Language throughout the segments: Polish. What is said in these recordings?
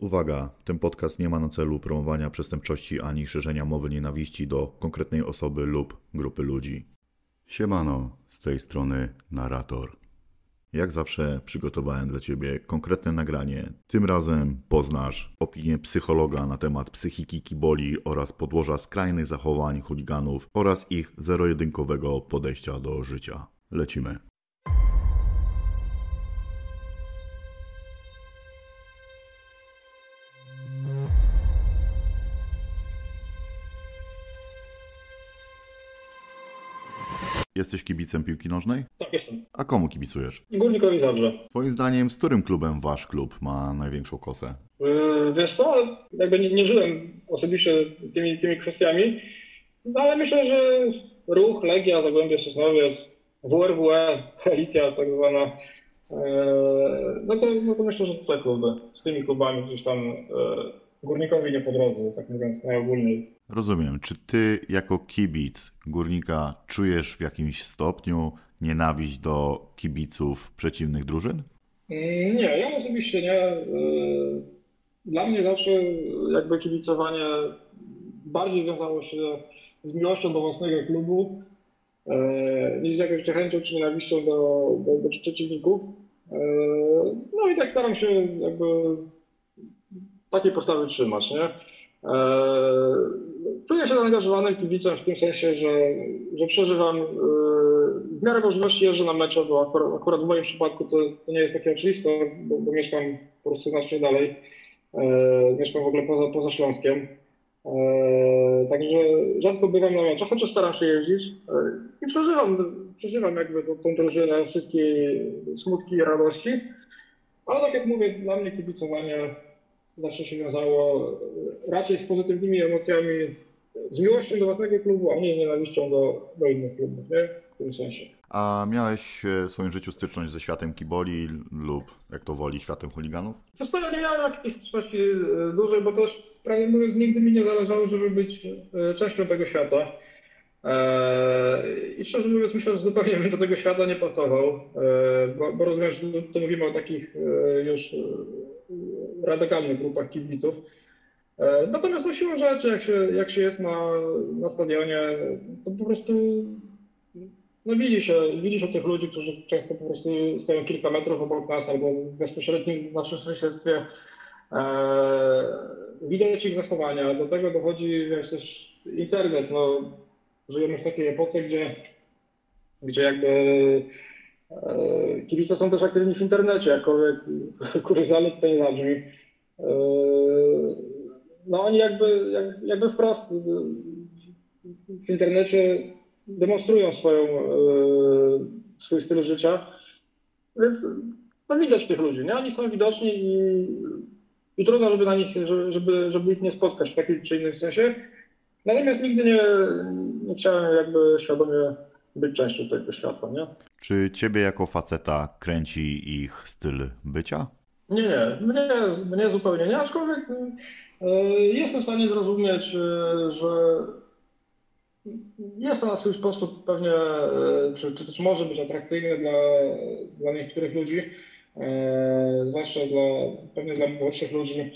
Uwaga, ten podcast nie ma na celu promowania przestępczości ani szerzenia mowy nienawiści do konkretnej osoby lub grupy ludzi. Siemano, z tej strony narrator. Jak zawsze przygotowałem dla Ciebie konkretne nagranie. Tym razem poznasz opinię psychologa na temat psychiki kiboli oraz podłoża skrajnych zachowań chuliganów oraz ich zero-jedynkowego podejścia do życia. Lecimy. Jesteś kibicem piłki nożnej? Tak, jestem. A komu kibicujesz? Górnikowi Zabrze. Twoim zdaniem, z którym klubem wasz klub ma największą kosę? Yy, wiesz co, jakby nie, nie żyłem osobiście tymi, tymi kwestiami, no ale myślę, że Ruch, Legia, Zagłębie Sosnowiec, WRWE, Alicja tak zwana, yy, no, to, no to myślę, że te kluby, z tymi klubami gdzieś tam yy, Górnikowi nie po drodze, tak mówiąc najogólniej. Rozumiem. Czy ty jako kibic górnika czujesz w jakimś stopniu nienawiść do kibiców przeciwnych drużyn? Mm, Nie, ja osobiście nie. Yy, Dla mnie zawsze jakby kibicowanie bardziej wiązało się z miłością do własnego klubu yy, niż z jakąś chęcią czy nienawiścią do, do, do przeciwników. Yy, No i tak staram się jakby takiej postawy trzymać, nie? Czuję się zaangażowanym kibicem w tym sensie, że, że przeżywam yy, w miarę możliwości jeżdżę na mecze, bo akurat, akurat w moim przypadku to, to nie jest takie oczywiste, bo, bo mieszkam po prostu znacznie dalej. Yy, mieszkam w ogóle poza, poza Śląskiem. Yy, także rzadko bywam na meczach, chociaż staram się jeździć yy, i przeżywam, przeżywam jakby tą, tą drużynę, wszystkie smutki i radości. Ale tak jak mówię, dla mnie kibicowanie zawsze się wiązało raczej z pozytywnymi emocjami, z miłością do własnego klubu, a nie z nienawiścią do, do innych klubów, nie? W tym sensie. A miałeś e, w swoim życiu styczność ze światem kiboli lub, jak to woli, światem chuliganów? Ja nie miałem jakiejś styczności e, dużej, bo też, prawdę mówiąc, nigdy mi nie zależało, żeby być e, częścią tego świata. I szczerze mówiąc, myślę, że zupełnie bym do tego świata nie pasował, bo, bo rozumiem, że tu mówimy o takich już radykalnych grupach kibiców. Eee, Natomiast no siłą rzeczy, jak się, jak się jest na, na stadionie, to po prostu no widzi się, widzi się tych ludzi, którzy często po prostu stoją kilka metrów obok nas albo w bezpośrednim naszym sąsiedztwie. Eee, widać ich zachowania. Do tego dochodzi wiesz, też internet. No, żyjemy w takiej epoce, gdzie, gdzie jakby e, kibice są też aktywni w internecie, jakkolwiek kuriozalnie to nie zabrzmi. E, no oni jakby, jak, jakby wprost w internecie demonstrują swoją, e, swój styl życia, więc no widać tych ludzi, nie? Oni są widoczni i, i trudno, żeby na nich, żeby, żeby ich nie spotkać w takim czy innym sensie. Natomiast nigdy nie, nie chciałem jakby świadomie być częścią tego świata, nie? Czy ciebie jako faceta kręci ich styl bycia? Nie, nie, mnie, mnie zupełnie nie, aczkolwiek e, jestem w stanie zrozumieć, e, że jest to na swój sposób pewnie, czy, czy też może być atrakcyjne dla, dla niektórych ludzi, zwłaszcza dla, pewnie dla młodszych ludzi.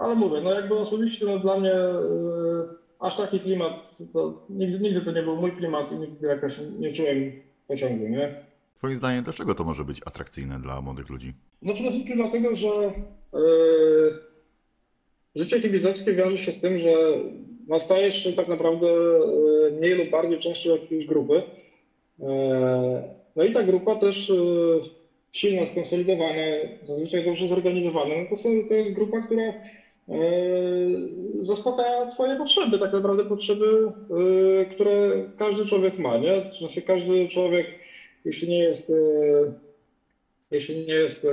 Ale mówię, no jakby osobiście no dla mnie aż taki klimat, to nigdy, nigdy to nie był mój klimat i nigdy jakoś nie czułem pociągu, nie? Twoim zdaniem, dlaczego to może być atrakcyjne dla młodych ludzi? No przede wszystkim dlatego, że e, życie kibicowskie wiąże się z tym, że no stajesz się tak naprawdę e, mniej lub bardziej częścią jakiejś grupy. E, no i ta grupa też silna, skonsolidowana, zazwyczaj dobrze zorganizowana, no to, są, to jest grupa, która zaspokaja Twoje potrzeby, tak naprawdę potrzeby, które każdy człowiek ma, nie? Sensie każdy człowiek, jeśli nie jest e, jeśli nie jest e,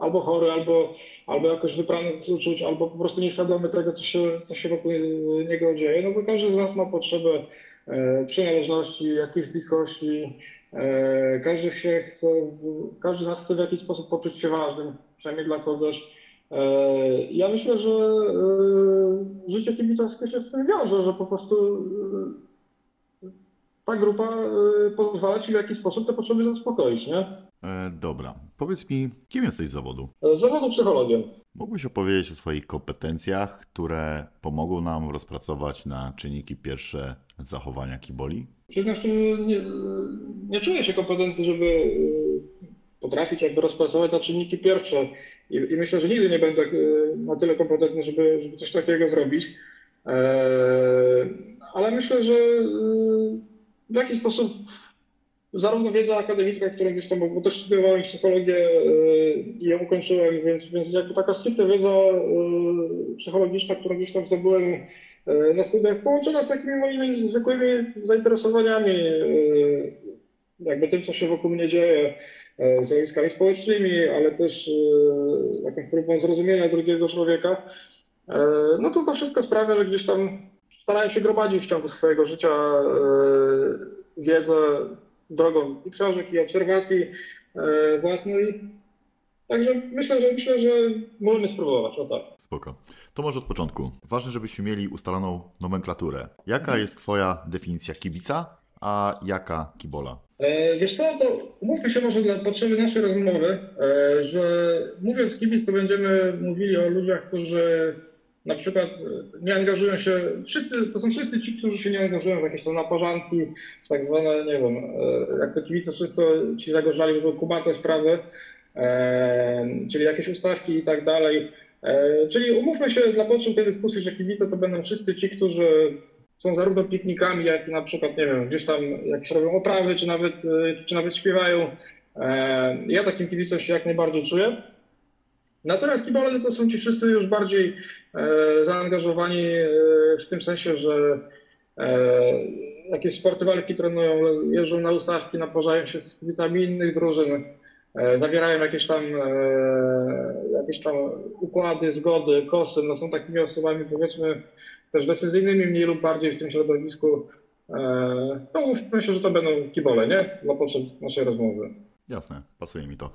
albo chory, albo, albo jakoś wyprany z uczuć, albo po prostu nieświadomy tego, co się, co się wokół niego dzieje, no bo każdy z nas ma potrzebę e, przynależności, jakiejś bliskości, każdy się chce, każdy z nas chce w jakiś sposób poczuć się ważnym, przynajmniej dla kogoś. Ja myślę, że życie kibicowskie się z tym wiąże, że po prostu ta grupa e, pozwala ci w jakiś sposób te potrzeby zaspokoić, nie? E, dobra, powiedz mi, kim jesteś z zawodu? Z zawodu psychologiem. Mógłbyś opowiedzieć o swoich kompetencjach, które pomogą nam rozpracować na czynniki pierwsze zachowania kiboli? Przyznam szczerze, nie, nie czuję się kompetentny, żeby y, potrafić jakby rozpracować na czynniki pierwsze i, i myślę, że nigdy nie będę y, na tyle kompetentny, żeby, żeby coś takiego zrobić. E, ale myślę, że y, w jakiś sposób zarówno wiedza akademicka, którą gdzieś tam, bo też studiowałem psychologię i ją ukończyłem, więc, więc jakby taka stricte wiedza psychologiczna, którą gdzieś tam zdobyłem E, na studiach połączona z takimi moimi zwykłymi zainteresowaniami, e, jakby tym, co się wokół mnie dzieje, e, zjawiskami społecznymi, ale też jakąś próbą zrozumienia drugiego człowieka, no to to wszystko sprawia, że gdzieś tam starałem się gromadzić w ciągu swojego życia wiedzę drogą i książek, i obserwacji własnej. Także myślę, że myślę, że możemy spróbować, o tak. Spoko. To może od początku. Ważne, żebyśmy mieli ustaloną nomenklaturę. Jaka jest Twoja definicja kibica, a jaka kibola? E, wiesz co, to umówmy się może dla potrzeby naszej rozmowy, e, że mówiąc kibic, to będziemy mówili o ludziach, którzy na przykład nie angażują się, wszyscy, to są wszyscy ci, którzy się nie angażują w jakieś tam naporzanki, tak zwane, nie wiem, e, jak to kibice często ci zagorzali, były kubate sprawy, czyli jakieś ustawki i tak dalej. E, czyli umówmy się dla potrzeb tej dyskusji, że kibice to będą wszyscy ci, którzy są zarówno piknikami, jak i na przykład, nie wiem, gdzieś tam jakieś robią oprawy, czy nawet, e, czy nawet śpiewają. E, ja takim kibicem się jak najbardziej czuję. Natomiast kibole to są ci wszyscy już bardziej zaangażowani w tym sensie, że jakieś sporty walki trenują, jeżdżą na ustawki, naparzają się z kibicami innych drużyn. E, zawierają jakieś tam, e, jakieś tam układy, zgody, kosy, no są takimi osobami powiedzmy też decyzyjnymi mniej lub bardziej w tym środowisku. E, no myślę, że to będą kibole, nie? Dla potrzeb naszej rozmowy. Jasne, pasuje mi to.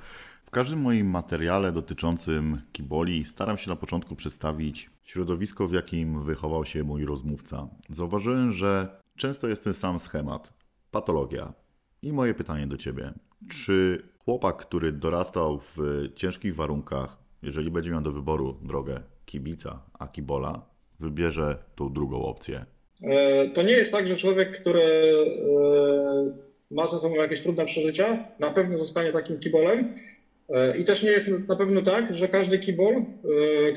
W każdym moim materiale dotyczącym kiboli staram się na początku przedstawić środowisko, w jakim wychował się mój rozmówca. Zauważyłem, że często jest ten sam schemat. Patologia. I moje pytanie do Ciebie. Czy chłopak, który dorastał w ciężkich warunkach, jeżeli będzie miał do wyboru drogę kibica, a kibola, wybierze tą drugą opcję? E, to nie jest tak, że człowiek, który e, ma ze sobą jakieś trudne przeżycia, na pewno zostanie takim kibolem. E, I też nie jest na pewno tak, że każdy kibol,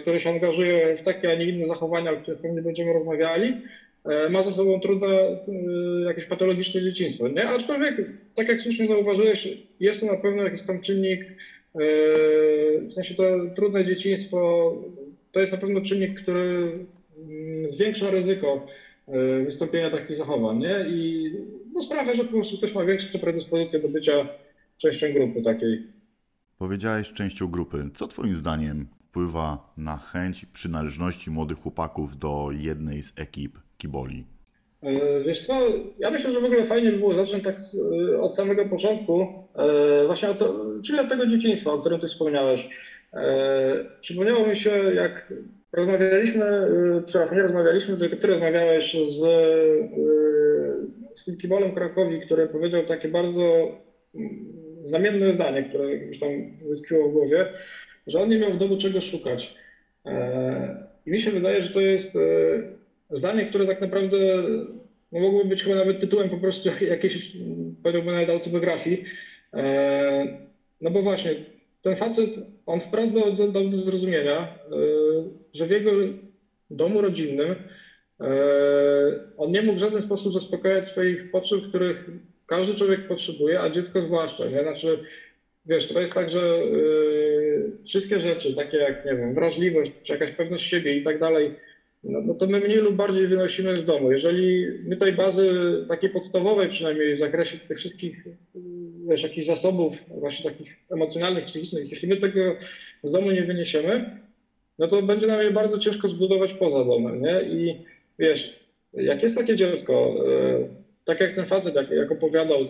który się angażuje w takie, a nie inne zachowania, o których pewnie będziemy rozmawiali, E, ma ze sobą trudne e, jakieś patologiczne dzieciństwo. Nie? Aczkolwiek, tak jak słusznie zauważyłeś, jest to na pewno jakiś tam czynnik, e, w sensie to trudne dzieciństwo, to jest na pewno czynnik, który mm, zwiększa ryzyko wystąpienia takich zachowań, nie? I no, sprawia, że po prostu ktoś ma większe predyspozycje do bycia częścią grupy takiej. Powiedziałeś częścią grupy. Co Twoim zdaniem wpływa na chęć przynależności młodych chłopaków do jednej z ekip kiboli? E, wiesz co, ja myślę, że w ogóle fajnie by było zacząć tak e, od samego początku, e, właśnie od, czyli od tego dzieciństwa, o którym ty wspomniałeś. Przypomniało mi się, jak rozmawialiśmy, przepraszam, nie rozmawialiśmy, tylko ty rozmawiałeś z, z tym kibolem Krakowi, który powiedział takie bardzo znamienne zdanie, które już tam wytkwiło w głowie, że on nie miał w domu czego szukać. I mi się wydaje, że to jest zdanie, które tak naprawdę no, mogłoby być chyba nawet tytułem po prostu jakiejś, powiedziałbym nawet autobiografii. E, no bo właśnie, ten facet, on wprost dał, dał do zrozumienia, e, że w jego domu rodzinnym e, on nie mógł w żaden sposób zaspokajać swoich potrzeb, których każdy człowiek potrzebuje, a dziecko zwłaszcza. Nie? Znaczy, wiesz, to jest tak, że wszystkie rzeczy, takie jak, nie wiem, wrażliwość, czy jakaś pewność siebie i tak dalej, no, no to my mniej lub bardziej wynosimy z domu. Jeżeli my tej bazy takiej podstawowej przynajmniej w zakresie tych wszystkich wiesz, jakichś zasobów właśnie takich emocjonalnych, psychicznych, jeśli my tego z domu nie wyniesiemy, no to będzie nam je bardzo ciężko zbudować poza domem, nie? I wiesz, jak jest takie dziecko, e, tak jak ten facet, jak, jak opowiadał, e,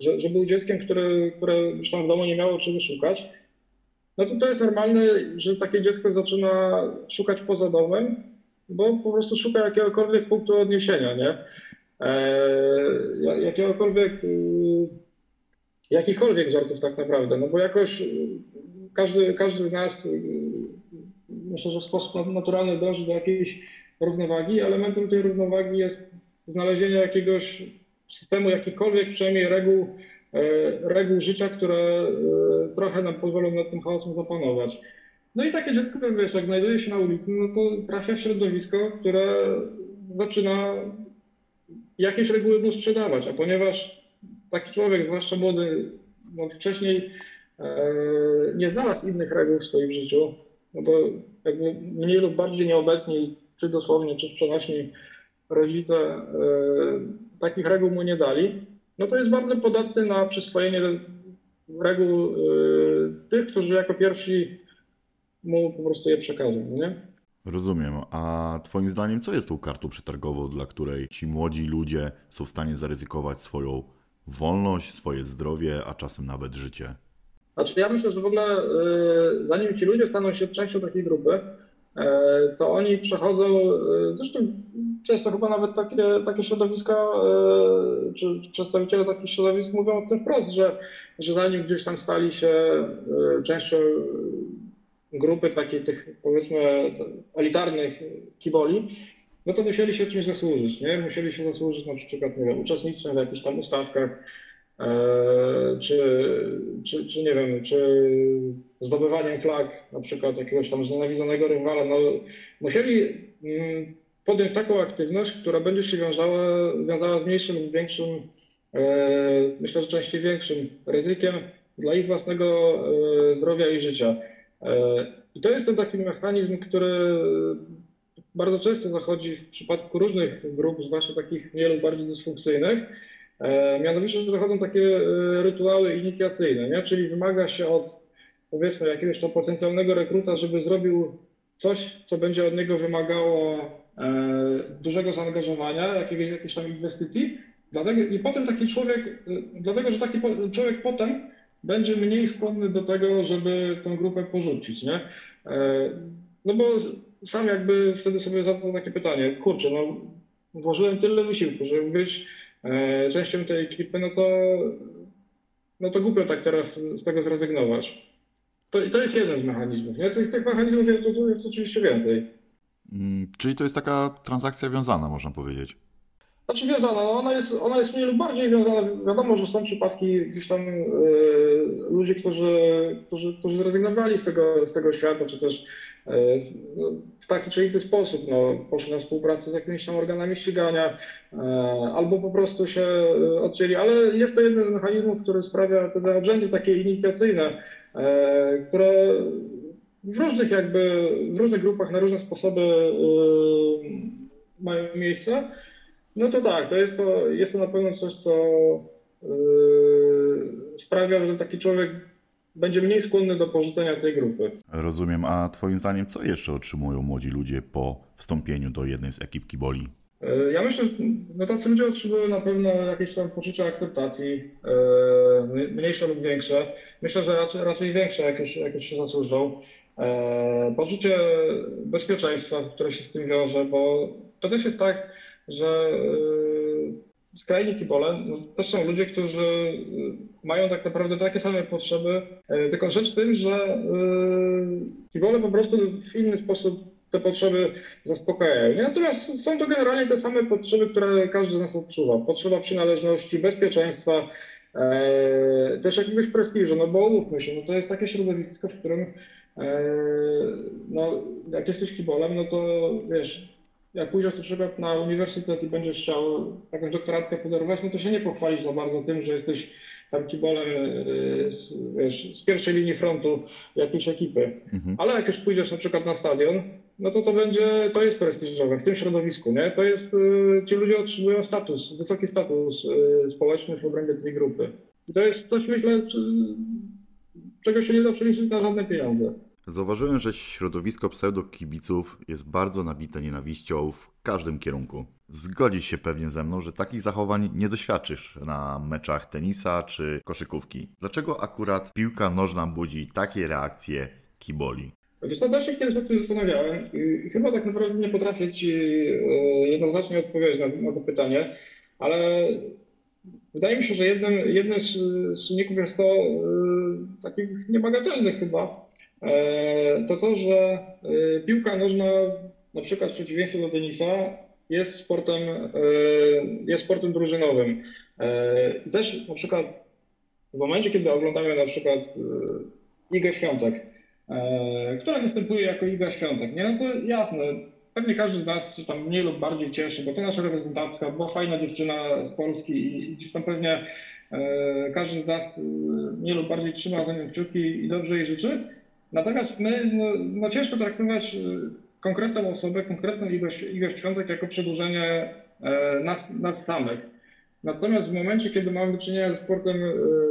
że, że był dzieckiem, które, które w domu nie miało czego szukać, no to to jest normalne, że takie dziecko zaczyna szukać poza domem, bo po prostu szuka jakiegokolwiek punktu odniesienia, nie? E, jakiegokolwiek y, jakichkolwiek żartów tak naprawdę, no bo jakoś każdy, każdy z nas myślę, że w sposób naturalny dąży do jakiejś równowagi. Elementem tej równowagi jest znalezienie jakiegoś systemu, jakichkolwiek przynajmniej reguł, e, reguł życia, które e, trochę nam pozwolą nad tym chaosem zapanować. No i takie dziecko, wiesz, jak znajduje się na ulicy, no to trafia w środowisko, które zaczyna jakieś reguły mu sprzedawać, a ponieważ taki człowiek, zwłaszcza młody, no wcześniej e, nie znalazł innych reguł w swoim życiu, no bo jakby mniej lub bardziej nieobecni, czy dosłownie, czy w przenośni rodzice e, takich reguł mu nie dali, no to jest bardzo podatny na przyswojenie reguł e, tych, którzy jako pierwsi mu po prostu je przekażą, nie? Rozumiem. A Twoim zdaniem, co jest tą kartą przetargową, dla której ci młodzi ludzie są w stanie zaryzykować swoją wolność, swoje zdrowie, a czasem nawet życie? Znaczy, ja myślę, że w ogóle y, zanim ci ludzie staną się częścią takiej grupy, to oni przechodzą, y, zresztą często chyba nawet takie, takie środowiska, czy przedstawiciele takich środowisk mówią o tym wprost, że, że zanim gdzieś tam stali się częścią grupy takiej tych powiedzmy elitarnych kiboli, no to musieli się czymś zasłużyć, nie? Musieli się zasłużyć na przykład, nie wiem, uczestnictwem w jakichś tam ustawkach, E, czy, czy, czy nie wiem, czy zdobywaniem flag na przykład jakiegoś tam znienawidzonego rywala, no musieli mm, podjąć taką aktywność, która będzie się wiązała, wiązała z mniejszym lub większym, e, myślę, że częściej większym ryzykiem dla ich własnego e, zdrowia i życia. I to jest ten taki mechanizm, który bardzo często zachodzi w przypadku różnych grup, zwłaszcza takich mniej lub bardziej dysfunkcyjnych, E, mianowicie zachodzą takie e, rytuały inicjacyjne, nie? czyli wymaga się od powiedzmy jakiegoś to potencjalnego rekruta, żeby zrobił coś, co będzie od niego wymagało e, dużego zaangażowania, jakiegoś, jakiejś tam inwestycji. Dlatego, I potem taki człowiek, dlatego że taki człowiek potem będzie mniej skłonny do tego, żeby tę grupę porzucić. Nie? No bo sam jakby wtedy sobie zadał takie pytanie, kurczę, no włożyłem tyle wysiłku, żeby być E, częścią tej ekipy, no to, no to głupio tak teraz z tego zrezygnować. To, to jest jeden z mechanizmów. Nie? Tych, tych mechanizmów jest, jest oczywiście więcej. Mm, czyli to jest taka transakcja wiązana, można powiedzieć. Znaczy wiązana, no ona jest, ona jest mniej lub bardziej wiązana. Wiadomo, że są przypadki gdzieś tam yy, ludzi, którzy, którzy, którzy zrezygnowali z tego, z tego świata, czy też E, w taki czy inny sposób. No, poszli na współpracę z jakimiś tam organami ścigania, e, albo po prostu się e, odcięli, ale jest to jeden z mechanizmów, który sprawia te narzędzie takie inicjacyjne, które w różnych jakby, w różnych grupach na różne sposoby mają miejsce. No to tak, to jest to, jest to na pewno coś, co sprawia, że taki człowiek będzie mniej skłonny do porzucenia tej grupy. Rozumiem. A Twoim zdaniem, co jeszcze otrzymują młodzi ludzie po wstąpieniu do jednej z ekip Kiboli? E, ja myślę, że no tacy ludzie otrzymują na pewno jakieś tam poczucie akceptacji, e, mniejsze lub większe. Myślę, że raczej, raczej większe, jakieś, jakieś się zasłużą. E, poczucie bezpieczeństwa, które się z tym wiąże, bo to też jest tak, że skrajni kibole no, też są ludzie, którzy mają tak naprawdę takie same potrzeby, e, tylko rzecz w tym, że y, kibole po prostu w inny sposób te potrzeby zaspokajają. Natomiast są to generalnie te same potrzeby, które każdy z nas odczuwa. Potrzeba przynależności, bezpieczeństwa, e, też jakiegoś prestiżu, no bo umówmy się, no to jest takie środowisko, w którym e, no, jak jesteś kibolem, no to wiesz, jak pójdziesz na przykład na uniwersytet i będziesz chciał jakąś doktoratkę podarować, no to się nie pochwalisz za bardzo tym, że jesteś tam kibolem e, z, wiesz, z pierwszej linii frontu jakiejś ekipy. Mhm. Ale jak już pójdziesz na przykład na stadion, no to to będzie, to jest prestiżowe w tym środowisku, nie? To jest, e, ci ludzie otrzymują status, wysoki status e, społeczny w obrębie tej grupy. I to jest coś, myślę, czego się nie da przeliczyć na żadne pieniądze. Zauważyłem, że środowisko pseudo-kibiców jest bardzo nabite nienawiścią w każdym kierunku. Zgodzisz się pewnie ze mną, że takich zachowań nie doświadczysz na meczach tenisa czy koszykówki. Dlaczego akurat piłka nożna budzi takie reakcje kiboli? Wiesz co, też się kiedyś tym zastanawiałem i chyba tak naprawdę nie potrafię Ci e, jednoznacznie odpowiedzieć na, na to pytanie, ale wydaje mi się, że jednym, jednym z, czynników jest to takich niebagatelnych chyba, to to, że piłka nożna na przykład w przeciwieństwie do tenisa jest sportem, jest sportem drużynowym. I też na przykład w momencie, kiedy oglądamy na przykład Igę Świątek, która występuje jako Iga Świątek, nie? No to jasne, pewnie każdy z nas się tam mniej lub bardziej cieszy, bo to nasza reprezentantka, bo fajna dziewczyna z Polski i gdzieś tam pewnie e, każdy z nas e, mniej lub bardziej trzyma za nią kciuki i dobrze jej życzy. Natomiast my, no, no ciężko traktować e, konkretną osobę, konkretną ilość, ilość świątek jako przedłużenie nas, nas samych. Natomiast w momencie, kiedy mamy do czynienia ze sportem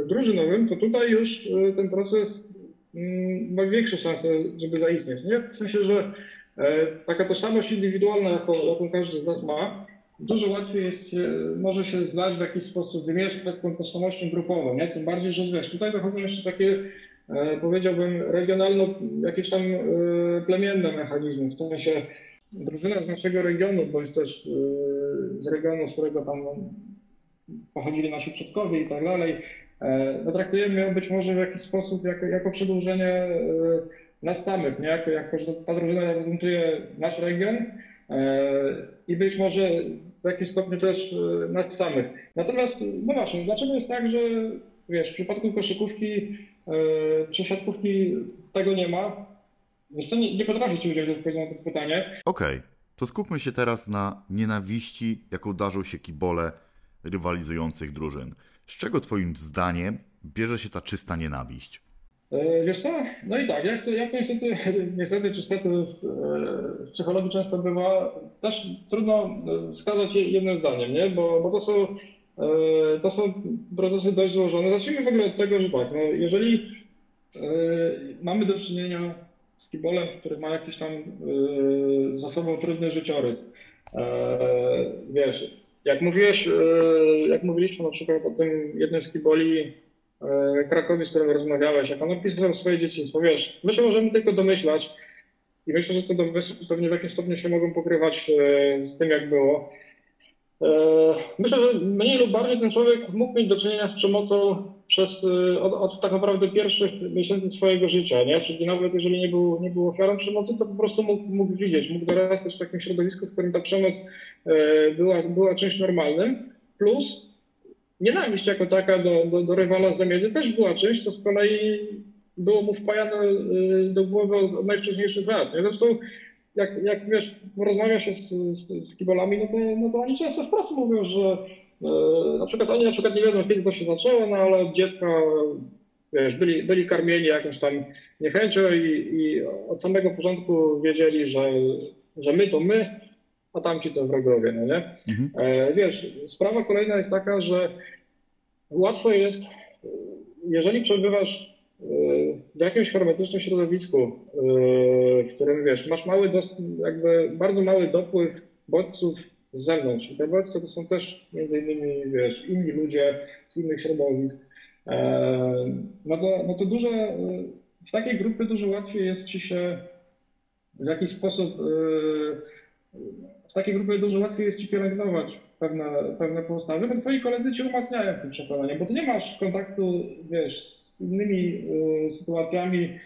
drużynowym, to tutaj już ten proces mm, ma większe szanse, żeby zaistnieć. Nie? W sensie, że E, taka tożsamość indywidualna, jaką, każdy z nas ma, dużo łatwiej jest, może się zdać w jakiś sposób, wymieszać z tą tożsamością grupową, nie? Tym bardziej, że wiesz, tutaj dochodzą jeszcze takie, e, powiedziałbym, regionalno, jakieś tam e, plemienne mechanizmy, w sensie drużyna z naszego regionu, bądź też z regionu, z którego tam pochodzili nasi przodkowie i tak dalej, no traktujemy ją być może w jakiś sposób jako, jako przedłużenie nas samych, nie? Jako, jako, że ta drużyna reprezentuje nasz region e, i być może w jakimś stopniu też e, nas samych. Natomiast, no właśnie, dlaczego jest tak, że wiesz, w przypadku koszykówki e, czy siatkówki tego nie ma? Wiesz co, nie, nie potrafię Ci udzielić odpowiedzi na to pytanie. Okej, okay. to skupmy się teraz na nienawiści, jaką darzą się kibole rywalizujących drużyn. Z czego Twoim zdaniem bierze się ta czysta nienawiść? E, wiesz co? No i tak, jak to, jak to niestety, niestety czy stety w psychologii często bywa, też trudno e, wskazać jednym zdaniem, nie? Bo, bo to, są, e, to są procesy dość złożone. Zacznijmy w ogóle od tego, że tak, no jeżeli mamy do czynienia z kibolem, który ma jakiś tam za sobą trudny życiorys, wiesz, jak mówiłeś, jak mówiliśmy na przykład o tym jednym z kiboli, E, Krakowi, z którym rozmawiałeś, jak on opisywał swoje dzieciństwo, wiesz, my się możemy tylko domyślać i myślę, że te domysły pewnie w jakimś stopniu się mogą pokrywać e, z tym, jak było. E, myślę, że mniej lub bardziej ten człowiek mógł mieć do czynienia z przemocą przez, od, od tak naprawdę pierwszych miesięcy swojego życia, nie? Czyli nawet jeżeli nie był, nie był ofiarą przemocy, to po prostu mógł, mógł widzieć, mógł dorastać w takim środowisku, w którym ta przemoc była, była czymś normalnym. Plus nienawiść jako taka do, do, do rywala zamiedzy też była czymś, co z kolei było mu wpajane do głowy od najwcześniejszych lat. Nie? Zresztą jak, jak wiesz, rozmawia się z, z, z kibolami, no to, no to oni często wprost mówią, że e, na przykład oni na przykład nie wiedzą, kiedy to się zaczęło, no ale od dziecka wiesz, byli, byli karmieni jakąś tam niechęcią i, i od samego początku wiedzieli, że, że my to my, a tamci to wrogowie, no nie? Mhm. E, wiesz, sprawa kolejna jest taka, że łatwo jest, jeżeli przebywasz e, w jakimś hermetycznym środowisku, e, w którym wiesz, masz mały jakby bardzo mały dopływ bodźców z zewnątrz. I te bodźce to są też między innymi, wiesz, inni ludzie z innych środowisk. No to, no to dużo, w takiej grupie dużo łatwiej jest ci się w jakiś sposób w takiej grupie dużo łatwiej jest ci pielęgnować pewne, pewne postawy, bo twoi koledzy cię umacniają w tym przekonaniu, bo ty nie masz kontaktu, wiesz, z innymi y, sytuacjami,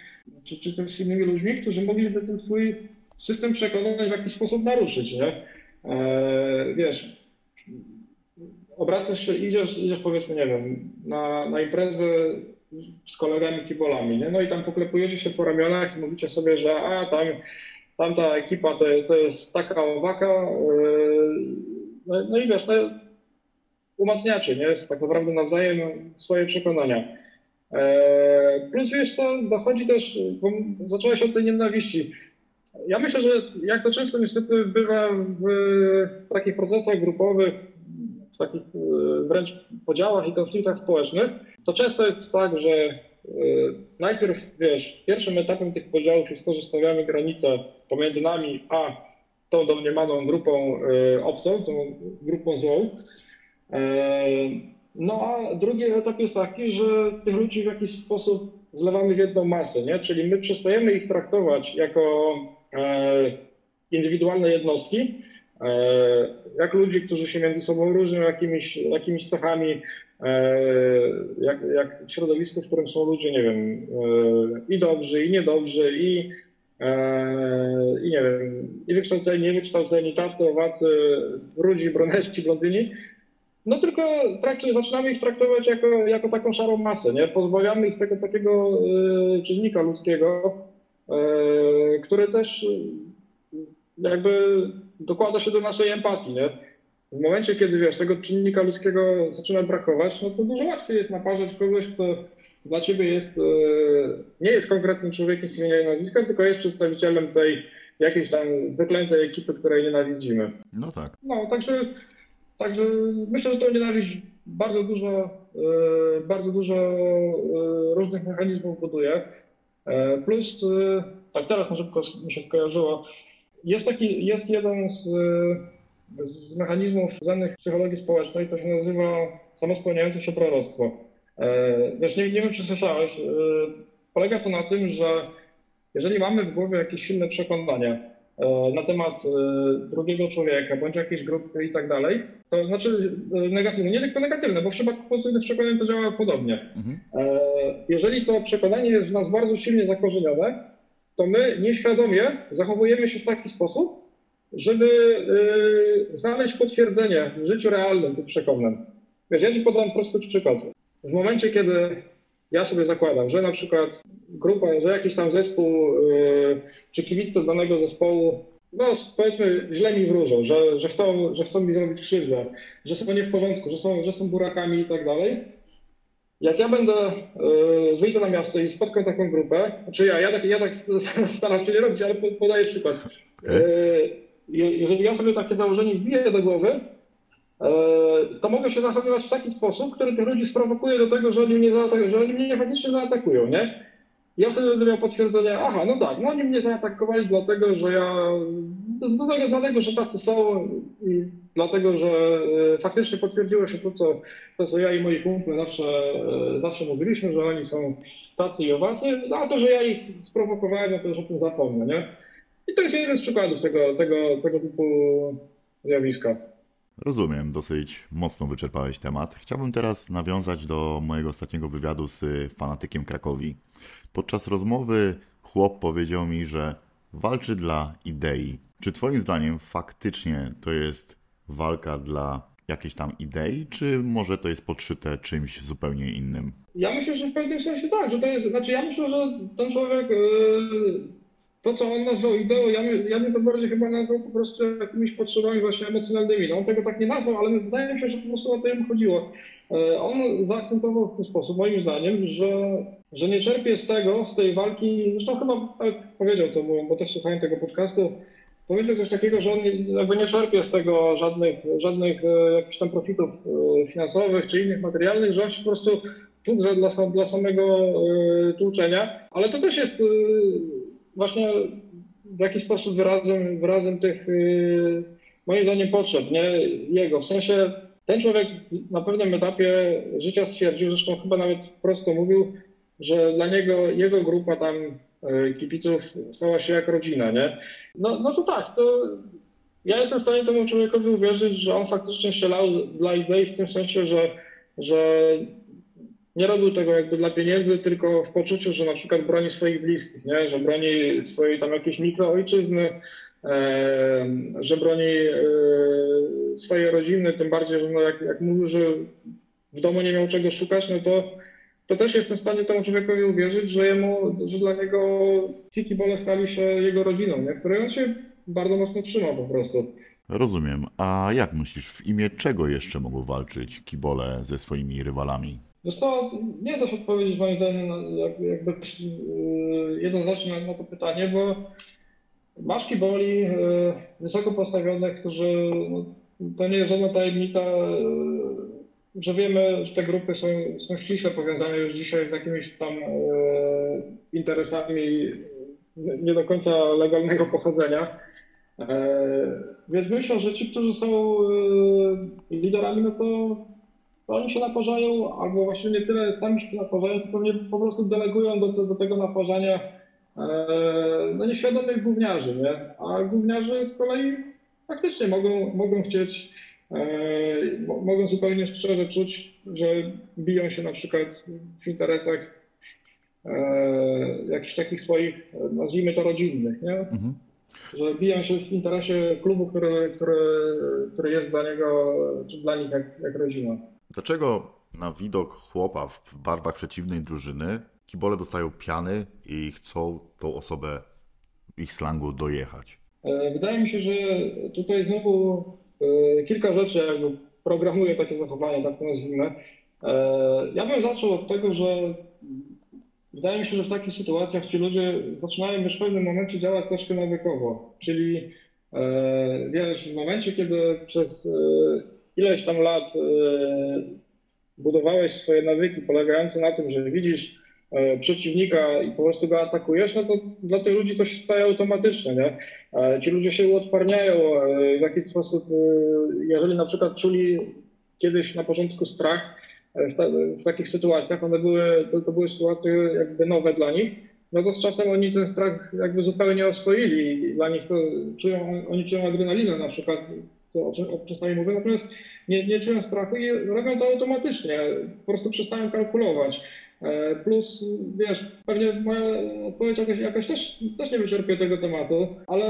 czy, czy też z innymi ludźmi, którzy mogliby ten twój system przekonań w jakiś sposób naruszyć, nie? E, wiesz, obracasz się, idziesz, idziesz powiedzmy, nie wiem, na, na imprezę z kolegami kibolami, nie? No i tam poklepujecie się po ramionach i mówicie sobie, że a tam tamta ekipa to, to jest taka owaka, yy, no, no i wiesz, no, umacniacie, nie? Tak naprawdę nawzajem swoje przekonania. Yy, plus wiesz co, dochodzi też, bo zaczęłaś od tej nienawiści. Ja myślę, że jak to często niestety bywa w takich procesach grupowych, w takich yy, wręcz podziałach i konfliktach społecznych, to często jest tak, że Y, najpierw, wiesz, pierwszym etapem tych podziałów jest to, że stawiamy granicę pomiędzy nami a tą domniemaną grupą obcą, tą grupą złą. No a drugi etap jest taki, że tych ludzi w jakiś sposób zlewamy w jedną masę, nie? Czyli my przestajemy ich traktować jako indywidualne jednostki, jak ludzi, którzy się między sobą różnią jakimiś, jakimiś cechami, jak, jak środowisko, w którym są ludzie, nie wiem, i dobrzy, i niedobrzy, i Eee, i nie wiem, i wykształceni, niewykształceni, tacy, owacy, rudzi, brunetki, blondyni, no tylko trakcie, zaczynamy ich traktować jako, jako taką szarą masę, nie? Pozbawiamy ich tego takiego y, czynnika ludzkiego, y, który też y, jakby dokłada się do naszej empatii, nie? W momencie, kiedy wiesz, tego czynnika ludzkiego zaczyna brakować, no to dużo łatwiej jest naparzać kogoś, kto dla ciebie jest, e, nie jest konkretnym człowiekiem z imienia i nazwiska, tylko jest przedstawicielem tej jakiejś tam wyklętej ekipy, której nienawidzimy. No tak. No, także, także myślę, że to nienawiść bardzo dużo, e, bardzo dużo e, różnych mechanizmów buduje. Plus, tak teraz na szybko mi się skojarzyło, jest taki, jest jeden z, z mechanizmów znanych psychologii społecznej, to się nazywa samospełniające się proroctwo. E, wiesz, nie, nie wiem, czy słyszałeś, e, polega to na tym, że jeżeli mamy w głowie jakieś silne przekonania e, na temat drugiego człowieka, bądź jakiejś grupy i tak dalej, to znaczy negatywne, nie tylko negatywne, bo w przypadku pozytywnych przekonań to działa podobnie. Mhm. Jeżeli to przekonanie jest w nas bardzo silnie zakorzenione, to my nieświadomie zachowujemy się w taki sposób, żeby znaleźć potwierdzenie w życiu realnym tych przekonań. Wiesz, ja Ci podam prosty przykład. W momencie, kiedy ja sobie zakładam, że na przykład grupa, że jakiś tam zespół yy, czy kibice danego zespołu, no powiedzmy, źle mi wróżą, że, że, chcą, że chcą mi zrobić krzywdę, że są nie w porządku, że są, że są burakami i tak dalej. Jak ja będę, yy, wyjdę na miasto i spotkam taką grupę, czy ja, ja tak, ja tak staram się nie robić, ale podaję przykład. Yy, jeżeli ja sobie takie założenie wbiję do głowy, to mogę się zachowywać w taki sposób, który tych ludzi sprowokuje do tego, że oni mnie, że oni mnie faktycznie zaatakują, nie? Ja wtedy będę miał potwierdzenie, aha, no tak, no oni mnie zaatakowali dlatego, że ja, dlatego, dlatego że tacy są i dlatego, że e, faktycznie potwierdziło się to, co, to, co ja i moi kumple zawsze, e, zawsze mówiliśmy, że oni są tacy i owacy, no, a to, że ja ich sprowokowałem, no to o tym zapomnę, nie? I to jest jeden z przykładów tego, tego, tego typu zjawiska. Rozumiem, dosyć mocno wyczerpałeś temat. Chciałbym teraz nawiązać do mojego ostatniego wywiadu z fanatykiem Krakowi. Podczas rozmowy chłop powiedział mi, że walczy dla idei. Czy Twoim zdaniem faktycznie to jest walka dla jakiejś tam idei, czy może to jest podszyte czymś zupełnie innym? Ja myślę, że w pewnym sensie tak, że to jest, znaczy ja myślę, że ten człowiek yy, to, co on nazwał ideą, ja, ja bym to bardziej chyba nazwał po prostu jakimiś potrzebami właśnie emocjonalnymi. No on tego tak nie nazwał, ale wydaje mi się, że po prostu o to jemu chodziło. E, on zaakcentował w ten sposób, moim zdaniem, że, że nie czerpie z tego, z tej walki, zresztą chyba powiedział to, bo, też słuchałem tego podcastu, powiedział coś takiego, że on jakby nie czerpie z tego żadnych, żadnych e, jakichś tam profitów e, finansowych czy innych materialnych, że on się po prostu tłucze dla, dla samego tłuczenia, ale to też jest właśnie w jakiś sposób wyrazem, wyrazem tych, y, moim zdaniem, potrzeb, nie jego. W sensie ten człowiek na pewnym etapie życia stwierdził, zresztą chyba nawet prosto mówił, że dla niego jego grupa tam y, kibiców stała się jak rodzina, nie? No, no to tak, to ja jestem w stanie temu człowiekowi uwierzyć, że on faktycznie strzelał dla idei w tym sensie, że, że nie robił tego jakby dla pieniędzy, tylko w poczuciu, że na przykład broni swoich bliskich, nie? że broni swojej tam jakiejś mikroojczyzny, e, że broni e, swojej rodziny, tym bardziej, że no jak, jak mówił, że w domu nie miał czego szukać, no to, to też jestem w stanie temu człowiekowi uwierzyć, że jemu, że dla niego ci kibole stali się jego rodziną, nie? której on się bardzo mocno trzymał po prostu. Rozumiem. A jak myślisz, w imię czego jeszcze mogą walczyć kibole ze swoimi rywalami? Wiesz co, nie da się odpowiedzieć moim zdaniem jakby yy, jednoznacznie na to pytanie, bo masz kiboli yy, wysoko postawionych, którzy, no, to nie jest żadna tajemnica, yy, że wiemy, że te grupy są, są ściśle powiązane już dzisiaj z jakimiś tam interesami nie do końca legalnego pochodzenia. Więc myślę, że ci, którzy są liderami, no to to oni się naparzają, albo właśnie nie tyle sami się naparzają, co pewnie po prostu delegują do, do tego naparzania e, no nieświadomych gówniarzy, nie? A gówniarzy z kolei faktycznie mogą, mogą chcieć, e, mogą zupełnie szczerze czuć, że biją się na przykład w interesach e, jakichś takich swoich, nazwijmy to rodzinnych, nie? Mhm. Że biją się w interesie klubu, który, który, który jest dla niego, czy dla nich jak, jak rodzina. Dlaczego na widok chłopa w barwach przeciwnej drużyny kibole dostają piany i chcą tą osobę ich slangu dojechać? E, wydaje mi się, że tutaj znowu e, kilka rzeczy jakby programuje takie zachowanie, tak to nazwijmy. E, ja bym zaczął od tego, że wydaje mi się, że w takich sytuacjach ci ludzie zaczynają już w pewnym momencie działać troszkę nawykowo. Czyli wiesz, w momencie, kiedy przez ileś tam lat budowałeś swoje nawyki polegające na tym, że widzisz E, przeciwnika i po prostu go atakujesz, no to dla tych ludzi to się staje automatyczne, nie? E, ci ludzie się uodparniają e, w jakiś sposób, jeżeli na przykład czuli kiedyś na początku strach w, ta, w takich sytuacjach, one były, to, to, były sytuacje jakby nowe dla nich, no to z czasem oni ten strach jakby zupełnie oswoili. Dla nich to czują, oni czują adrenalinę na przykład, to o czym czasami mówię, natomiast nie, nie czują strachu i robią to automatycznie, po prostu przestają kalkulować. E, plus, wiesz, pewnie moja odpowiedź jakaś, jakaś też, też nie wyczerpie tego tematu, ale,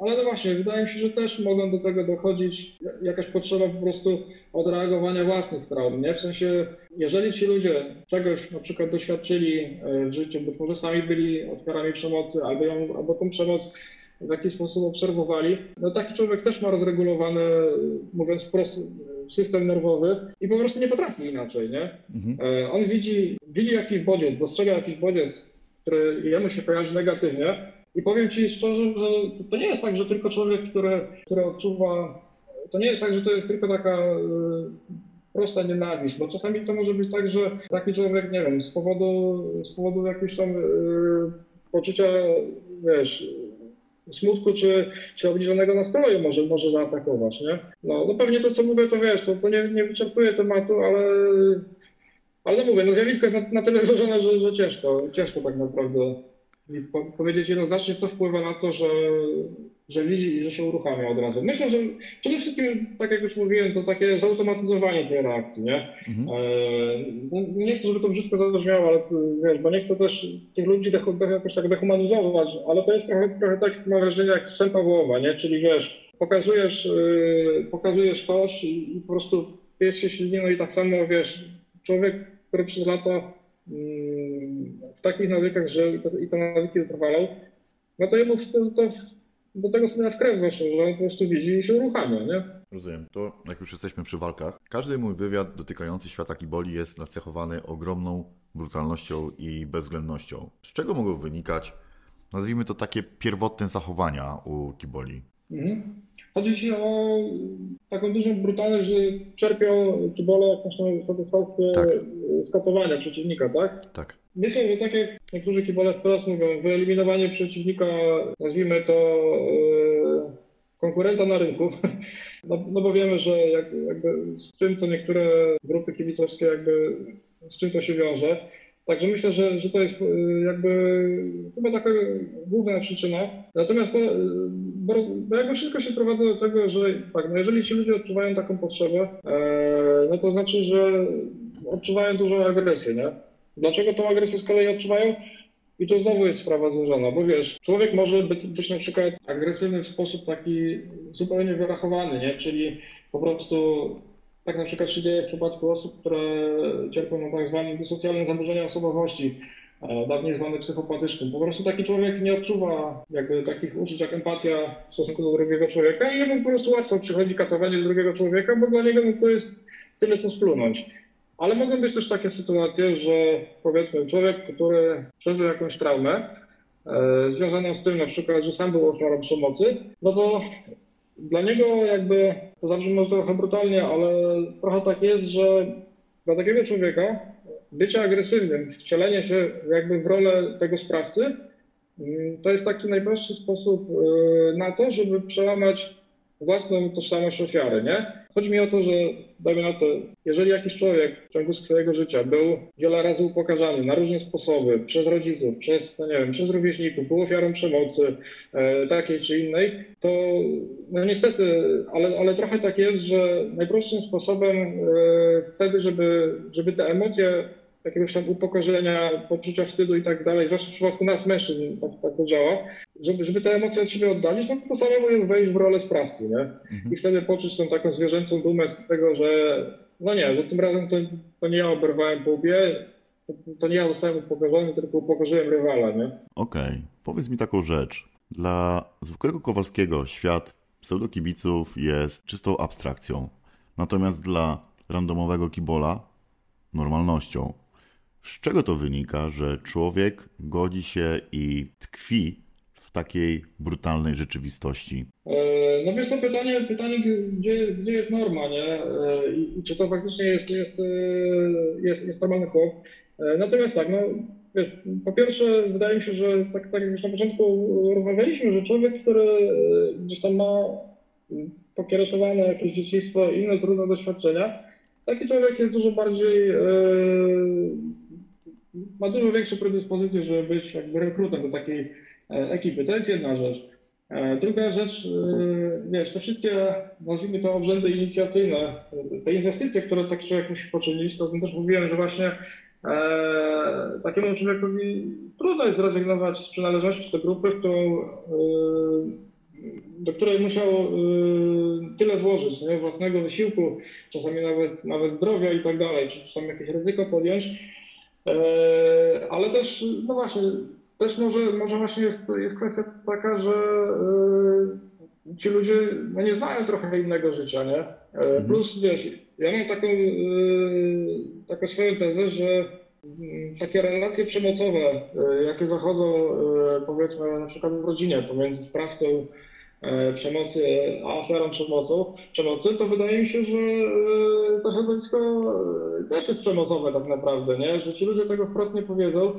ale no właśnie, wydaje mi się, że też mogą do tego dochodzić jakaś potrzeba po prostu odreagowania własnych traum, nie? W sensie, jeżeli ci ludzie czegoś na przykład doświadczyli e, w życiu, być może sami byli ofiarami przemocy, albo, ją, albo tą przemoc w jakiś sposób obserwowali, no taki człowiek też ma rozregulowany, mówiąc wprost, system nerwowy i po prostu nie potrafi inaczej, nie? Mhm. E, on widzi, widzi jakiś bodziec, dostrzega jakiś bodziec, który jemu się kojarzy negatywnie i powiem Ci szczerze, że to nie jest tak, że tylko człowiek, który, który odczuwa, to nie jest tak, że to jest tylko taka e, prosta nienawiść, bo czasami to może być tak, że taki człowiek, nie wiem, z powodu, z powodu jakiegoś tam yy, poczucia, wiesz, smutku czy, czy obniżonego nastroju może, może zaatakować, nie? No, no pewnie to, co mówię, to wiesz, to, to nie, nie wyczerpuje tematu, ale, ale no mówię, no zjawisko jest na, na tyle złożone, że, że ciężko, ciężko tak naprawdę powiedzieć jednoznacznie, co wpływa na to, że, że widzi i że się uruchamia od razu. Myślę, że przede wszystkim, tak jak już mówiłem, to takie zautomatyzowanie tej reakcji, nie? Mhm. E, no, nie chcę, żeby to brzydko zabrzmiało, ale wiesz, bo nie chcę też tych ludzi jakoś tak dehumanizować, ale to jest trochę, trochę tak, mam wrażenie, jak strzępa Pawłowa, nie? Czyli wiesz, pokazujesz, yy, pokazujesz kość i, i po prostu pies się ślini, no i tak samo, wiesz, człowiek, który przez lata yy, w takich nawykach żył i, to, i te nawyki utrwalał, no to jemu to, to do tego syna w krew weszło, że po prostu widzi i się uruchamia, nie? Rozumiem. To jak już jesteśmy przy walkach, każdy mój wywiad dotykający świata kiboli jest nacechowany ogromną brutalnością i bezwzględnością. Z czego mogą wynikać, nazwijmy to takie pierwotne zachowania u kiboli? Mhm. Chodzi ci o taką dużą brutalność, że czerpią kibole jakąś satysfakcję tak. skatowania przeciwnika, tak? Tak. Myślę, że tak jak niektórzy kibole wprost mówią, wyeliminowanie przeciwnika, nazwijmy to yy, konkurenta na rynku, no, no, bo wiemy, że jak, jakby z czym co niektóre grupy kibicowskie jakby z czym to się wiąże. Także myślę, że, że to jest yy, jakby chyba taka główna przyczyna. Natomiast to, yy, bo, bo jakby wszystko się sprowadza do tego, że tak, no jeżeli ci ludzie odczuwają taką potrzebę, no to znaczy, że odczuwają dużą agresję, nie? Dlaczego tą agresję z kolei odczuwają? I to znowu jest sprawa złożona, bo wiesz, człowiek może być, być na przykład agresywny w sposób taki zupełnie wyrachowany, nie? Czyli po prostu tak na przykład się dzieje w przypadku osób, które cierpią na tak zwanym dysocjalnym zaburzeniu osobowości, e, dawniej zwany psychopatycznym. Po prostu taki człowiek nie odczuwa jakby takich uczuć jak empatia w stosunku do drugiego człowieka i jemu po prostu łatwo przychodzi katowanie drugiego człowieka, bo dla niego no, to jest tyle co splunąć. Ale mogą być też takie sytuacje, że powiedzmy człowiek, który przeżył jakąś traumę, e, związaną z tym na przykład, że sam był ofiarą przemocy, no to dla niego jakby, to zabrzmi może trochę brutalnie, ale trochę tak jest, że dla takiego człowieka bycie agresywnym, wcielenie się jakby w rolę tego sprawcy, mm, to jest taki najprostszy sposób e, na to, żeby przełamać własną tożsamość ofiary, nie? Chodzi mi o to, że dajmy na to, jeżeli jakiś człowiek w ciągu swojego życia był wiele razy upokarzany na różne sposoby, przez rodziców, przez, no nie wiem, przez rówieśników, był ofiarą przemocy e, takiej czy innej, to no niestety, ale, ale trochę tak jest, że najprostszym sposobem e, wtedy, żeby, żeby te emocje jakiegoś tam upokorzenia, poczucia wstydu i tak dalej, zwłaszcza w przypadku nas mężczyzn tak, tak to działa, żeby, żeby te emocje od siebie oddalić, no to samemu wejść w rolę sprawcy, nie? Mhm. I wtedy poczuć tą taką zwierzęcą dumę z tego, że no nie, że tym razem to, to nie ja oberwałem po łbie, to, to nie ja zostałem upokorzony, tylko upokorzyłem rywala, nie? Okej, okay. powiedz mi taką rzecz. Dla zwykłego Kowalskiego świat pseudokibiców jest czystą abstrakcją, natomiast dla randomowego kibola normalnością. Z czego to wynika, że człowiek godzi się i tkwi w takiej brutalnej rzeczywistości? E, no wiesz co, pytanie, pytanie gdzie, gdzie jest norma, nie? E, I czy to faktycznie jest, jest, e, jest, jest normalny chłop? Natomiast tak, no wiesz, po pierwsze wydaje mi się, że tak, tak jak już na początku rozmawialiśmy, że człowiek, który gdzieś tam ma pokiereszowane jakieś dzieciństwo i inne trudne doświadczenia, taki człowiek jest dużo bardziej ma dużo większe predyspozycje, żeby być jakby rekrutem do takiej e, ekipy. To jest jedna rzecz. E, druga rzecz, e, wiesz, te wszystkie, nazwijmy to obrzędy inicjacyjne, te inwestycje, które taki człowiek musi poczynić, to też mówiłem, że właśnie e, takiemu człowiekowi trudno jest zrezygnować z przynależności do grupy, którą, do której musiał tyle włożyć, nie? własnego wysiłku, czasami nawet, nawet zdrowia i tak dalej, czy tam jakieś ryzyko podjąć ale też, no właśnie, też może, może właśnie jest, jest kwestia taka, że e, ci ludzie no nie znają trochę innego życia, nie? E, mhm. Plus, wiesz, ja mam taką, taką swoją tezę, że mm, takie relacje przemocowe, jakie zachodzą powiedzmy na przykład w rodzinie pomiędzy sprawcą E, przemocy, a ofiarą przemocą, przemocy, to wydaje mi się, że e, to środowisko e, też jest przemocowe tak naprawdę, nie? że ci ludzie tego wprost nie powiedzą,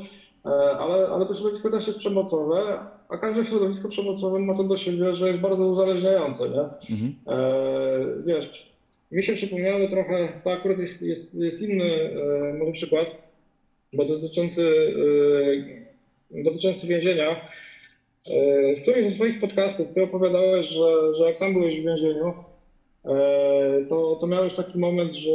ale, ale to środowisko też jest przemocowe, a każde środowisko przemocowe ma to do siebie, że jest bardzo uzależniające. Nie? Mhm. E, wiesz, mi się przypomniało trochę, to akurat jest, jest, jest inny e, może przykład, bo dotyczący, e, dotyczący więzienia, E, w którymś ze swoich podcastów ty opowiadałeś, że, że jak sam byłeś w więzieniu, e, to, to miałeś taki moment, że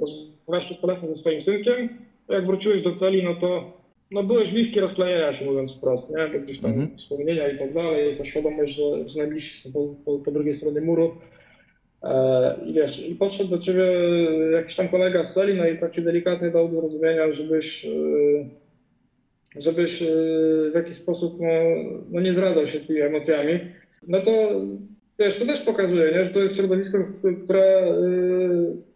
rozmawiałeś przez telefon ze swoim synkiem, jak wróciłeś do celi, no to no byłeś bliski rozklejenia się, mówiąc wprost, nie? Gdzieś tam mhm. wspomnienia i tak dalej, ta świadomość, że, że najbliżsi są po, po, po drugiej stronie muru. E, I wiesz, i podszedł do ciebie jakiś tam kolega z celi, no i tak ci delikatnie dał do zrozumienia, żebyś żebyś e, w jakiś sposób no, no nie zradzał się z tymi emocjami, no to wiesz, to też pokazuje, nie, że to jest środowisko, które e,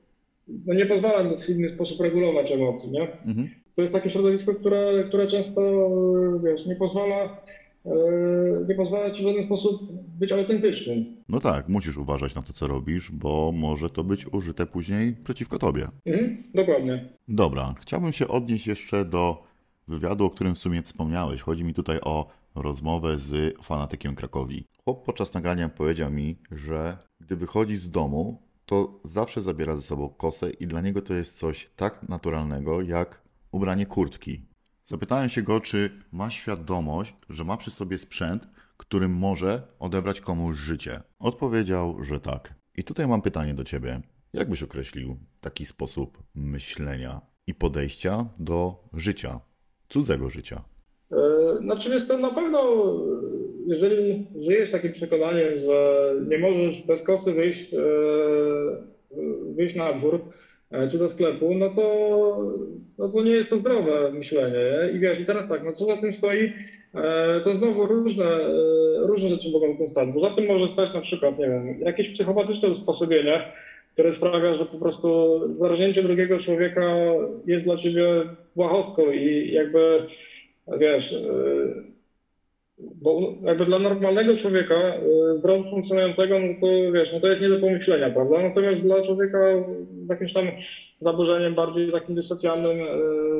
no nie pozwala w inny sposób regulować emocji, nie? Mhm. To jest takie środowisko, które, które często, wiesz, nie pozwala, nie pozwala ci w żaden sposób być autentycznym. No tak, musisz uważać na to, co robisz, bo może to być użyte później przeciwko tobie. Mhm, dokładnie. Dobra, chciałbym się odnieść jeszcze do wywiadu, o którym w sumie wspomniałeś. Chodzi mi tutaj o rozmowę z fanatykiem Krakowi. Chłop podczas nagrania powiedział mi, że gdy wychodzi z domu, to zawsze zabiera ze sobą kosę i dla niego to jest coś tak naturalnego jak ubranie kurtki. Zapytałem się go, czy ma świadomość, że ma przy sobie sprzęt, którym może odebrać komuś życie. Odpowiedział, że tak. I tutaj mam pytanie do ciebie. Jak byś określił taki sposób myślenia i podejścia do życia? Cudzego życia? E, znaczy jest to na pewno, jeżeli żyjesz takim przekonaniem, że nie możesz bez kosy wyjść, e, wyjść na dwór e, czy do sklepu, no to, no to nie jest to zdrowe myślenie. I wiesz, i teraz tak, no co za tym stoi, to znowu różne, różne rzeczy mogą za tym stać. Bo za tym może stać na przykład, nie wiem, jakieś psychopatyczne usposobienie, które sprawia, że po prostu zarożnięcie drugiego człowieka jest dla ciebie błahostką i jakby, wiesz, y, bo jakby dla normalnego człowieka, y, zdrowo funkcjonującego, no to wiesz, no to jest nie do pomyślenia, prawda? Natomiast dla człowieka z jakimś tam zaburzeniem bardziej takim dysocjalnym,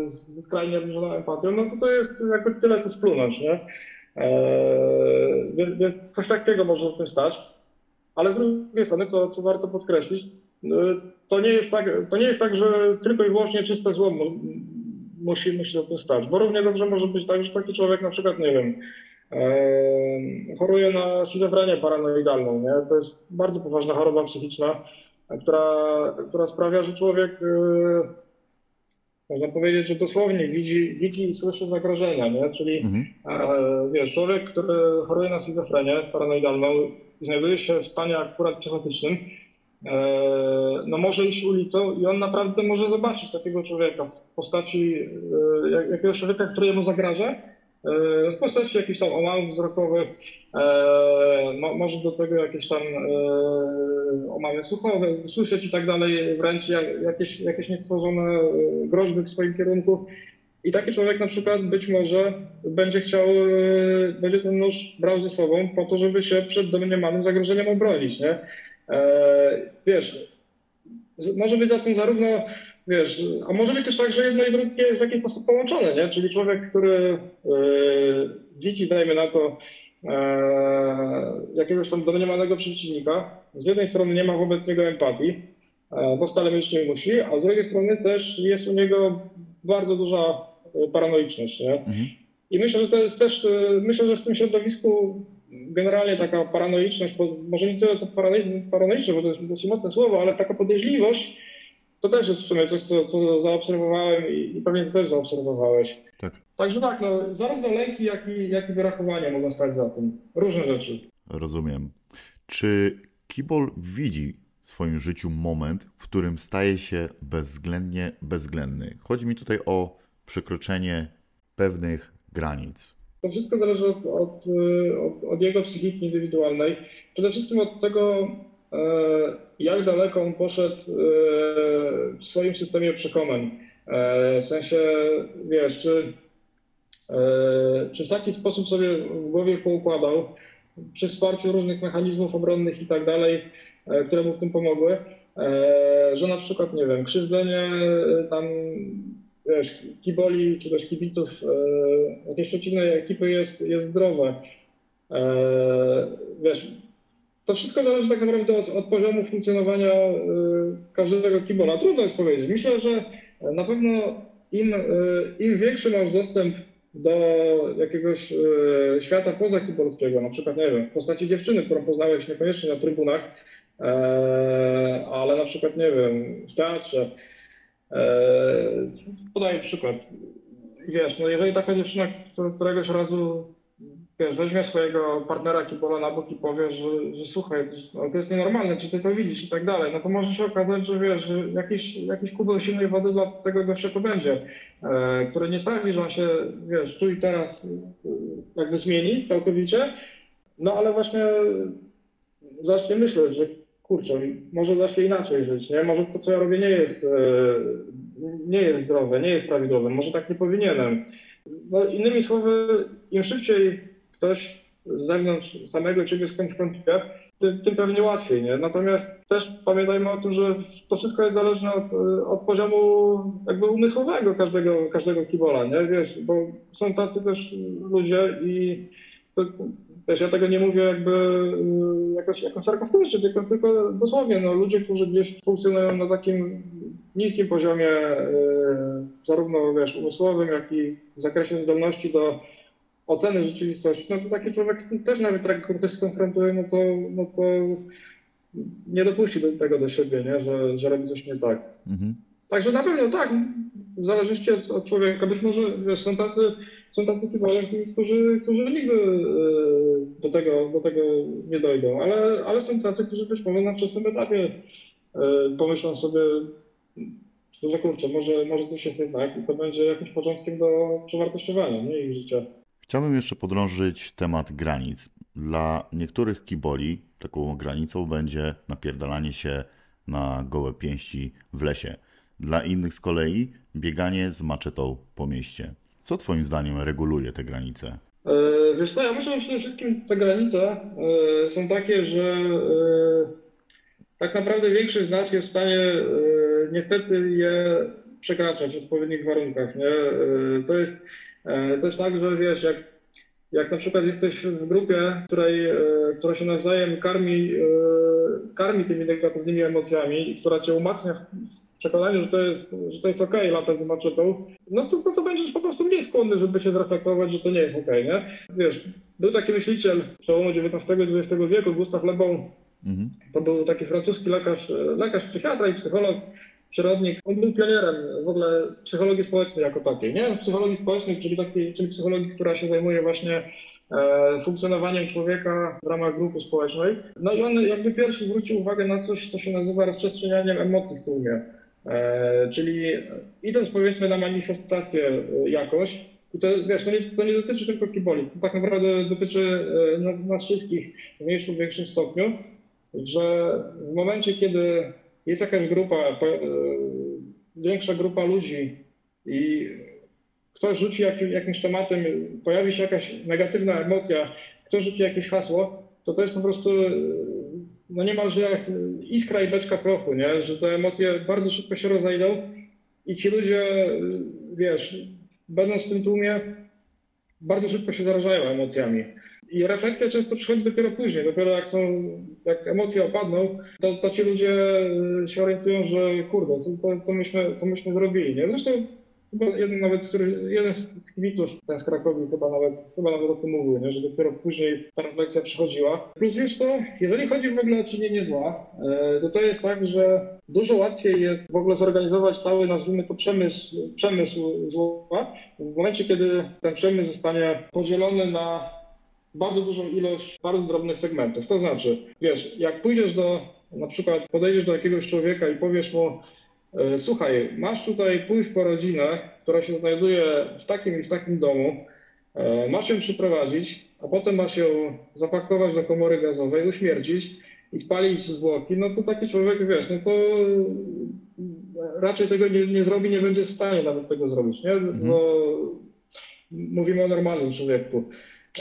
y, z skrajnie obniżoną empatią, no to to jest jakby tyle co splunąć, nie? Więc, więc coś takiego może w tym stać. ale z drugiej strony, co, co warto podkreślić, to nie, jest tak, to nie jest tak, że tylko i wyłącznie czyste zło musi, musi za tym stać, bo równie dobrze może być tak, że taki człowiek na przykład, nie wiem, choruje na schizofrenię paranoidalną, nie? To jest bardzo poważna choroba psychiczna, która, która sprawia, że człowiek można powiedzieć, że dosłownie widzi, widzi i słyszy zagrożenia, nie? Czyli mhm. e, wiesz, człowiek, który choruje na schizofrenię paranoidalną i znajduje się w stanie akurat psychotycznym, no może iść ulicą i on naprawdę może zobaczyć takiego człowieka w postaci e, jakiegoś człowieka, który mu zagraża, E, w postaci jakichś tam omałów wzrokowych, e, może do tego jakieś tam e, omały słuchowe, słyszeć i tak dalej, wręcz jakieś, jakieś niestworzone groźby w swoim kierunku. I taki człowiek na przykład być może będzie chciał, będzie ten nóż brał ze sobą po to, żeby się przed domniemanym zagrożeniem obronić, nie? Wiesz, może być za tym zarówno wiesz, a może być też tak, że jedno i drugie jest w jakiś sposób połączone, nie? Czyli człowiek, który widzi, dajmy na to, e, jakiegoś tam domniemanego przeciwnika, z jednej strony nie ma wobec niego empatii, e, bo wcale mieć nie musi, a z drugiej strony też jest u niego bardzo duża e, paranoiczność, nie? Mhm. I myślę, że to jest też, e, myślę, że w tym środowisku generalnie taka paranoiczność, może nie tyle co paranoiczność, bo to jest dosyć mocne słowo, ale taka podejrzliwość, to też jest w sumie coś, co, co zaobserwowałem i, i pewnie też zaobserwowałeś. Tak. Także tak, no, zarówno lęki, jak i, jak i wyrachowanie mogą stać za tym. Różne rzeczy. Rozumiem. Czy Kibol widzi w swoim życiu moment, w którym staje się bezwzględnie bezwzględny? Chodzi mi tutaj o przekroczenie pewnych granic. To wszystko zależy od, od, od, od jego psychiki indywidualnej. Przede wszystkim od tego, E, jak daleko on poszedł e, w swoim systemie przekonań. E, w sensie, wiesz, czy, czy w taki sposób sobie w głowie poukładał, przy wsparciu różnych mechanizmów obronnych i tak dalej, które mu w tym pomogły, że na przykład, nie wiem, krzywdzenie tam, wiesz, kiboli czy też kibiców jakiejś przeciwnej ekipy jest, jest zdrowe. Wiesz, to wszystko zależy tak naprawdę od, od poziomu funkcjonowania y, każdego kibola. Trudno jest powiedzieć. Myślę, że na pewno im, y, im większy masz dostęp do jakiegoś y, świata poza kibolskiego, na przykład, nie wiem, w postaci dziewczyny, którą poznałeś niekoniecznie na trybunach, e, ale na przykład, nie wiem, w teatrze. E, podaję przykład. Wiesz, no jeżeli taka dziewczyna któregoś razu wiesz, weźmie swojego partnera kibola na bok i powie, że, że słuchaj, to, to jest nienormalne, czy ty to widzisz i tak dalej, no to może się okazać, że wiesz, że jakiś, jakiś kubel silnej wody dla tego gościa to będzie, e, który nie sprawi, że on się, wiesz, tu i teraz e, jakby zmieni całkowicie, no ale właśnie zacznie myśleć, że kurczę, może da się inaczej żyć, nie? Może to, co ja robię, nie jest, e, nie jest zdrowe, nie jest prawidłowe, może tak nie powinienem. No, innymi słowy, im szybciej ktoś z zewnątrz samego ciebie skonfrontuje, tym, tym pewnie łatwiej, nie? Natomiast też pamiętajmy o tym, że to wszystko jest zależne od, od poziomu jakby umysłowego każdego, każdego kibola, nie? Wiesz, bo są tacy też ludzie i to, wiesz, ja tego nie mówię jakby y, jakoś, jakoś sarkastycznie, tylko, tylko dosłownie, no, ludzie, którzy gdzieś funkcjonują na takim niskim poziomie yy, zarówno, wiesz, umysłowym, jak i w zakresie zdolności do oceny rzeczywistości, no to taki człowiek też nawet jak ktoś skonfrontuje, no to, no to nie dopuści do tego do siebie, nie? Że, że robi coś nie tak. Mhm. Także na pewno tak, w zależności od, od człowieka. Być może wiesz, są tacy, są tacy typowie, którzy, którzy nigdy e, do tego, do tego nie dojdą, ale, ale są tacy, którzy być może na wczesnym etapie e, pomyślą sobie, że kurczę, może, może coś jest jednak i to będzie jakimś początkiem do przewartościowania nie, ich życia. Chciałbym jeszcze podrążyć temat granic. Dla niektórych kiboli taką granicą będzie napierdalanie się na gołe pięści w lesie. Dla innych z kolei bieganie z maczetą po mieście. Co Twoim zdaniem reguluje te granice? E, wiesz co, ja myślę, że przede wszystkim te granice e, są takie, że e, tak naprawdę większość z nas jest w stanie niestety je przekraczać w odpowiednich warunkach. Nie? To jest też tak, że wiesz, jak jak na przykład jesteś w grupie, której, która się nawzajem karmi, karmi tymi negatywnymi emocjami i która cię umacnia w przekonaniu, że to jest, że to jest okej, okay, latać z maczetą, no to, to, to będziesz po prostu mniej skłonny, żeby się zreflektować, że to nie jest okej, okay, nie? Wiesz, był taki myśliciel przełomu XIX i XX wieku, Gustav Le Bon, mhm. to był taki francuski lekarz, lekarz psychiatra i psycholog, przyrodnik. On był pionierem w ogóle psychologii społecznej jako takiej, nie? Psychologii społecznej, czyli takiej, czyli psychologii, która się zajmuje właśnie e, funkcjonowaniem człowieka w ramach grupy społecznej. No i on jakby pierwszy zwrócił uwagę na coś, co się nazywa rozprzestrzenianiem emocji w tłumie. E, czyli idąc powiedzmy na manifestację e, jakoś, to, wiesz, to nie, to nie dotyczy tylko kiboli, to tak naprawdę dotyczy e, nas, nas wszystkich w mniejszym lub większym stopniu, że w momencie, kiedy jest jakaś grupa, większa grupa ludzi i ktoś rzuci jakim, jakimś tematem, pojawi się jakaś negatywna emocja, ktoś rzuci jakieś hasło, to to jest po prostu no niemalże jak iskra i beczka prochu, nie? że te emocje bardzo szybko się rozejdą i ci ludzie, wiesz, będąc w tym tłumie, bardzo szybko się zarażają emocjami. I refleksja często przychodzi dopiero później, dopiero jak są, jak emocje opadną, to, to ci ludzie y, się orientują, że kurde, co, co, myśmy, co myśmy zrobili, nie? Zresztą chyba jeden nawet z, jeden z kibiców, ten z Krakowi chyba nawet, chyba nawet o tym mówił, nie? że dopiero później ta refleksja przychodziła. Plus wiesz co, jeżeli chodzi w ogóle o czynienie zła, e, to to jest tak, że dużo łatwiej jest w ogóle zorganizować cały, nazwijmy to przemysł, przemysł zła, w momencie, kiedy ten przemysł zostanie podzielony na bardzo dużą ilość bardzo drobnych segmentów. To znaczy, wiesz, jak pójdziesz do, na przykład podejdziesz do jakiegoś człowieka i powiesz mu, słuchaj, masz tutaj pójść po rodzinę, która się znajduje w takim i w takim domu, e, masz ją przyprowadzić, a potem masz ją zapakować do komory gazowej, uśmiercić i spalić zwłoki, no to taki człowiek, wiesz, no to raczej tego nie, nie zrobi, nie będzie w stanie nawet tego zrobić, nie? Mhm. No, mówimy o normalnym człowieku.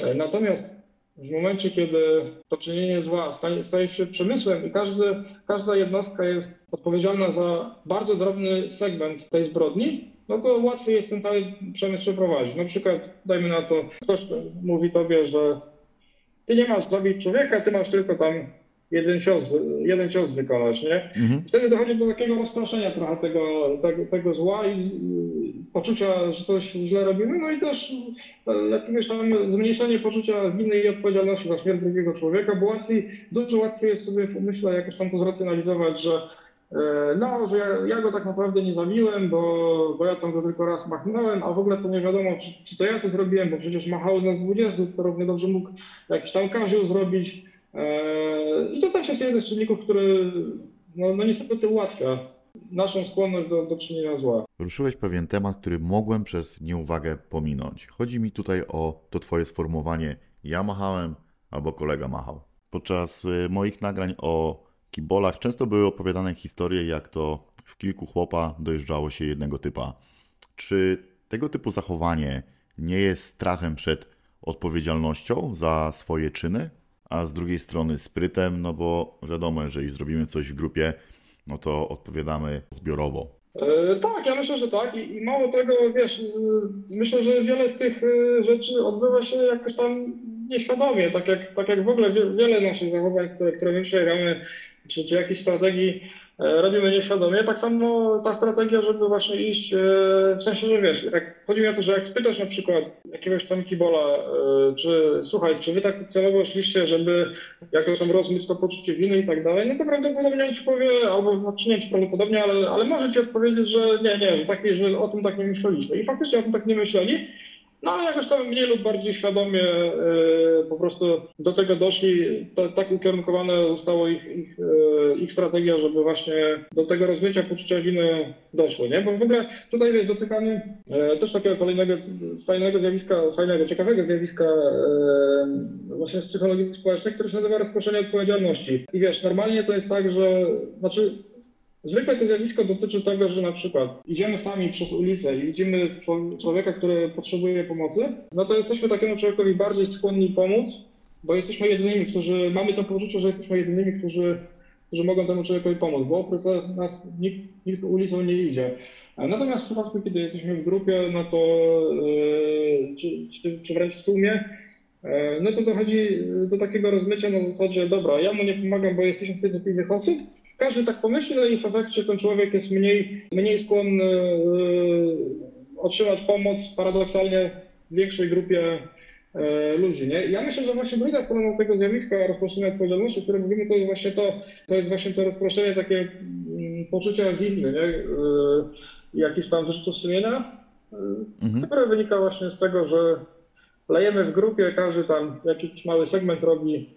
E, natomiast w momencie, kiedy to czynienie zła staje, staje się przemysłem i każdy, każda jednostka jest odpowiedzialna za bardzo drobny segment tej zbrodni, no to łatwiej jest ten cały przemysł przeprowadzić. Na przykład, dajmy na to, ktoś mówi tobie, że ty nie masz zabić człowieka, ty masz tylko tam jeden cios, jeden cios wykonać, nie? Mhm. Wtedy dochodzi do takiego rozproszenia trochę tego, tego, tego zła i poczucia, że coś źle robimy, no i też e, jakiegoś tam zmniejszenie poczucia winy i odpowiedzialności za śmierć drugiego człowieka, bo łatwiej, dużo łatwiej jest sobie w umyśle jakoś tam to zracjonalizować, że e, no, że ja, ja, go tak naprawdę nie zabiłem, bo, bo ja tam go tylko raz machnąłem, a w ogóle to nie wiadomo, czy, czy to ja to zrobiłem, bo przecież machało nas 20, to równie dobrze mógł jakiś tam Kaziu zrobić. E, I to też jest jeden z czynników, który no, no niestety ułatwia naszą skłonność do, do czynienia zła. Ruszyłeś pewien temat, który mogłem przez nieuwagę pominąć. Chodzi mi tutaj o to Twoje sformułowanie ja machałem albo kolega machał. Podczas y, moich nagrań o kibolach często były opowiadane historie, jak to w kilku chłopa dojeżdżało się jednego typa. Czy tego typu zachowanie nie jest strachem przed odpowiedzialnością za swoje czyny? A z drugiej strony sprytem, no bo wiadomo, jeżeli zrobimy coś w grupie, no to odpowiadamy zbiorowo. E, tak, ja myślę, że tak I, i mało tego, wiesz, e, myślę, że wiele z tych e, rzeczy odbywa się jakoś tam nieświadomie, tak jak, tak jak w ogóle wiele naszych zachowań, które, które my przejramy, czy, czy strategii robimy nieświadomie. Tak samo ta strategia, żeby właśnie iść, e, w sensie, że wiesz, jak, chodzi mi o to, że jak spytasz na przykład jakiegoś tam kibola, e, czy słuchaj, czy wy tak celowo szliście, żeby jakoś tam rozmyć to poczucie winy i tak dalej, no to prawdopodobnie on ci powie, albo znaczy nie, czy prawdopodobnie, ale, ale może ci odpowiedzieć, że nie, nie, że, tak, że o tym tak nie myśleliśmy. I faktycznie o tym tak nie myśleli. No jakoś tam mniej lub bardziej świadomie y, po prostu do tego doszli, tak ukierunkowane zostało ich, ich, y, ich strategia, żeby właśnie do tego rozmycia poczucia winy doszło, nie? Bo w ogóle tutaj jest dotykany y, też takiego kolejnego fajnego zjawiska, fajnego, ciekawego zjawiska właśnie z psychologii społecznej, które się nazywa rozproszenie odpowiedzialności. I wiesz, normalnie to jest tak, że, znaczy Zwykle to zjawisko dotyczy tego, że na przykład idziemy sami przez ulicę i widzimy człowieka, który potrzebuje pomocy, no to jesteśmy takiemu człowiekowi bardziej skłonni pomóc, bo jesteśmy jedynymi, którzy mamy to poczucie, że jesteśmy jedynymi, którzy, którzy mogą temu człowiekowi pomóc, bo oprócz nas nikt, nikt ulicą nie idzie. Natomiast w przypadku, kiedy jesteśmy w grupie, no to yy, czy, czy, czy wręcz w tłumie, e, no to dochodzi do takiego rozmycia na zasadzie, dobra, ja mu nie pomagam, bo jest 1500 innych osób, każdy tak pomyśli, no i w efekcie ten człowiek jest mniej, mniej skłonny e, otrzymać pomoc paradoksalnie większej grupie e, ludzi. Nie? Ja myślę, że właśnie druga strona tego zjawiska rozproszenia odpowiedzialności, o którym mówimy, to jest właśnie to, to jest właśnie to rozproszenie takie mm, poczucia winy, nie? E, jakiś tam wyrzutów sumienia, mhm. które wynika właśnie z tego, że lejemy w grupie, każdy tam jakiś mały segment robi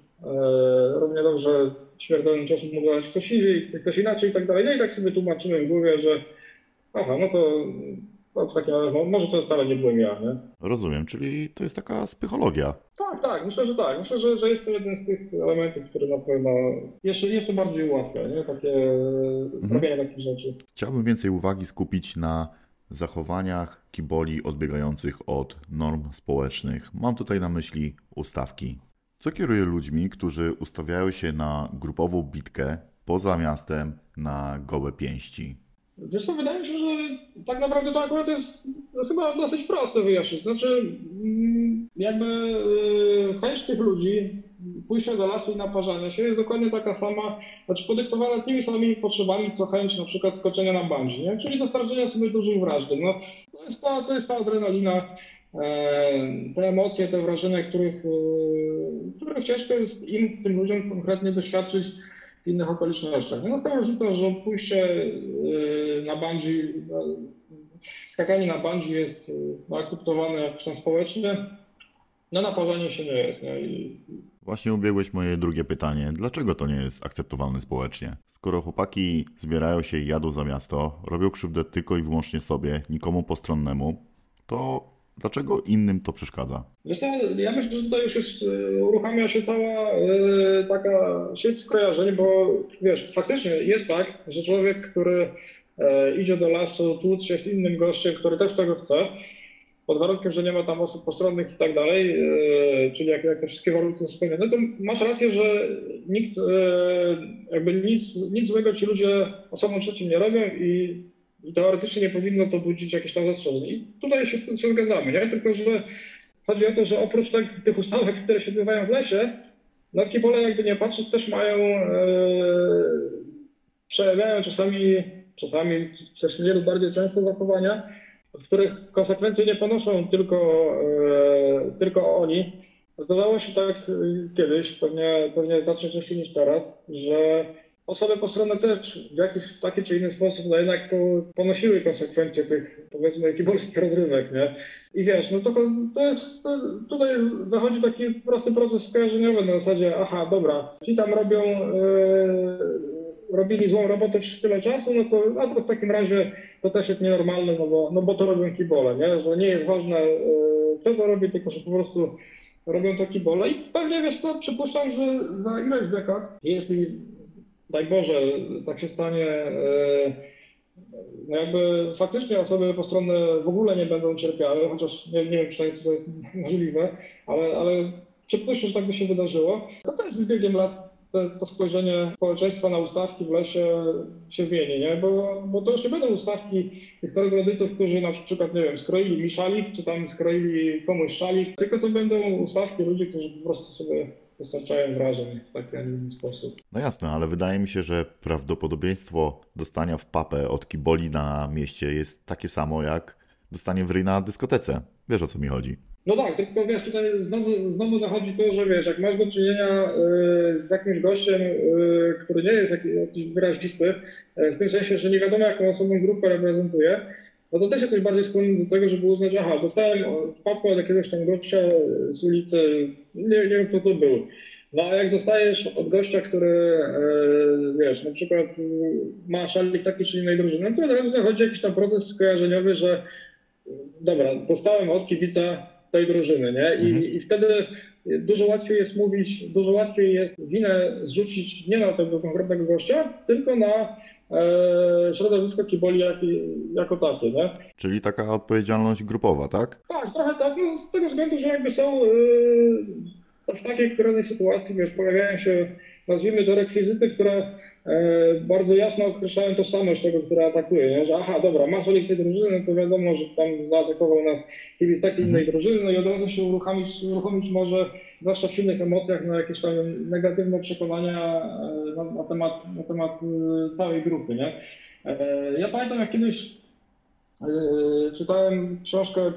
równie dobrze śmiertelnym czasu mógł dać ktoś indziej, ktoś inaczej i tak dalej. No i tak sobie tłumaczymy w głowie, że aha, no to no, takie, może to wcale nie byłem ja, nie? Rozumiem, czyli to jest taka psychologia. Tak, tak, myślę, że tak. Myślę, że, że jest to jeden z tych elementów, który na pewno jeszcze, jeszcze bardziej ułatwia, nie? Takie mhm. robienie takich rzeczy. Chciałbym więcej uwagi skupić na zachowaniach kiboli odbiegających od norm społecznych. Mam tutaj na myśli ustawki. Co kieruje ludźmi, którzy ustawiają się na grupową bitkę poza miastem na gołe pięści? Wiesz co, wydaje mi się, że tak naprawdę to akurat jest chyba dosyć proste wyjaśnić. Znaczy, mm, jakby y, chęć tych ludzi pójścia do lasu i naparzania się jest dokładnie taka sama, znaczy podyktowana tymi samymi potrzebami, co chęć na przykład skoczenia na bungee, nie? czyli dostarczenia sobie dużych wrażeń. No, to, jest ta, to jest ta adrenalina, e, te emocje, te wrażenia, których, e, których ciężko jest im, tym ludziom konkretnie doświadczyć w innych okolicznościach. No, z tą różnicą, że pójście e, na bungee, skakanie na bungee jest akceptowane tam społecznie, no naparzanie się nie jest. Nie? I, Właśnie ubiegłeś moje drugie pytanie. Dlaczego to nie jest akceptowalne społecznie? Skoro chłopaki zbierają się i jadą za miasto, robią krzywdę tylko i wyłącznie sobie, nikomu postronnemu, to dlaczego innym to przeszkadza? Ja myślę, że tutaj już jest, e, uruchamia się cała y, taka sieć skojarzeń, bo wiesz, faktycznie jest tak, że człowiek, który y, idzie do lasu tłuc się z innym gościem, który też tego chce, pod warunkiem, że nie ma tam osób postronnych i tak dalej, e, czyli jak, jak te wszystkie warunki są spełnione, to masz rację, że nikt, e, jakby nic, nic złego ci ludzie osobom trzecim nie robią i, i teoretycznie nie powinno to budzić jakieś tam zastrzeżeń. I tutaj się, się zgadzamy, nie? Tylko, że chodzi o to, że oprócz tych, tych ustawek, które się odbywają w lesie, no kibole jakby nie patrzeć też mają, e, przejawiają czasami, czasami też mniej lub bardziej często zachowania, w których konsekwencje nie ponoszą tylko, e, tylko oni. Zdarzało się tak kiedyś, pewnie, pewnie znacznie częściej niż teraz, że osoby postronne też w jakiś taki czy inny sposób no jednak ponosiły konsekwencje tych, powiedzmy, kibolskich rozrywek, nie? I wiesz, no to, to jest, to, tutaj zachodzi taki prosty proces skojarzeniowy na zasadzie, aha, dobra, ci tam robią yy, robili złą robotę przez tyle czasu, no to, no to w takim razie to też jest nienormalne, no bo, no bo to robią kibole, nie? że nie jest ważne e, kto to robi, tylko że po prostu robią to kibole i pewnie wiesz co, przypuszczam, że za ileś dekad, jeśli daj Boże tak się stanie, e, no jakby faktycznie osoby postronne w ogóle nie będą cierpiały, chociaż nie, nie wiem, czy to jest możliwe, ale, ale przypuszczam, że tak by się wydarzyło, to też z biegiem lat to, spojrzenie społeczeństwa na ustawki w lesie się zmieni, nie? Bo, bo to już nie będą ustawki tych trogloditów, którzy na przykład, nie wiem, skroili mi szalik, czy tam skroili komuś szalik, tylko to będą ustawki ludzi, którzy po prostu sobie dostarczają wrażeń w taki, a nie inny sposób. No jasne, ale wydaje mi się, że prawdopodobieństwo dostania w papę od kiboli na mieście jest takie samo jak dostanie w ryj na dyskotece. Wiesz o co mi chodzi. No tak, tylko wiesz, tutaj znowu, znowu zachodzi to, że wiesz, jak masz do czynienia y, z jakimś gościem, y, który nie jest jakiś wyrazisty, y, w tym sensie, że nie wiadomo jaką osobą grupę reprezentuje, no to też jesteś bardziej skłonny do tego, żeby uznać, aha, dostałem w papę od jakiegoś tam gościa z ulicy, nie, nie wiem kto to był. No a jak dostajesz od gościa, który, wiesz, na przykład ma szalik taki czy innej drużyny, no to od razu zachodzi jakiś tam proces skojarzeniowy, że dobra, dostałem od kibica tej drużyny, nie? I, mhm. I wtedy dużo łatwiej jest mówić, dużo łatwiej jest winę zrzucić nie na tego konkretnego gościa, tylko na e, środowisko kiboli jak, jako takie, nie? Czyli taka odpowiedzialność grupowa, tak? Tak, trochę tak, no, z tego względu, że jakby są, to w takiej której sytuacji, wiesz, pojawiają się, nazwijmy to rekwizyty, które bardzo jasno określają tożsamość tego, który atakuje, nie? że aha, dobra, masz olik tej drużyny, to wiadomo, że tam zaatakował nas kibic takiej innej drużyny, no i od razu się uruchomić, uruchomić może, zwłaszcza w silnych emocjach, na jakieś tam negatywne przekonania e, na, na temat, na temat e, całej grupy, nie? E, Ja pamiętam, jak kiedyś e, czytałem książkę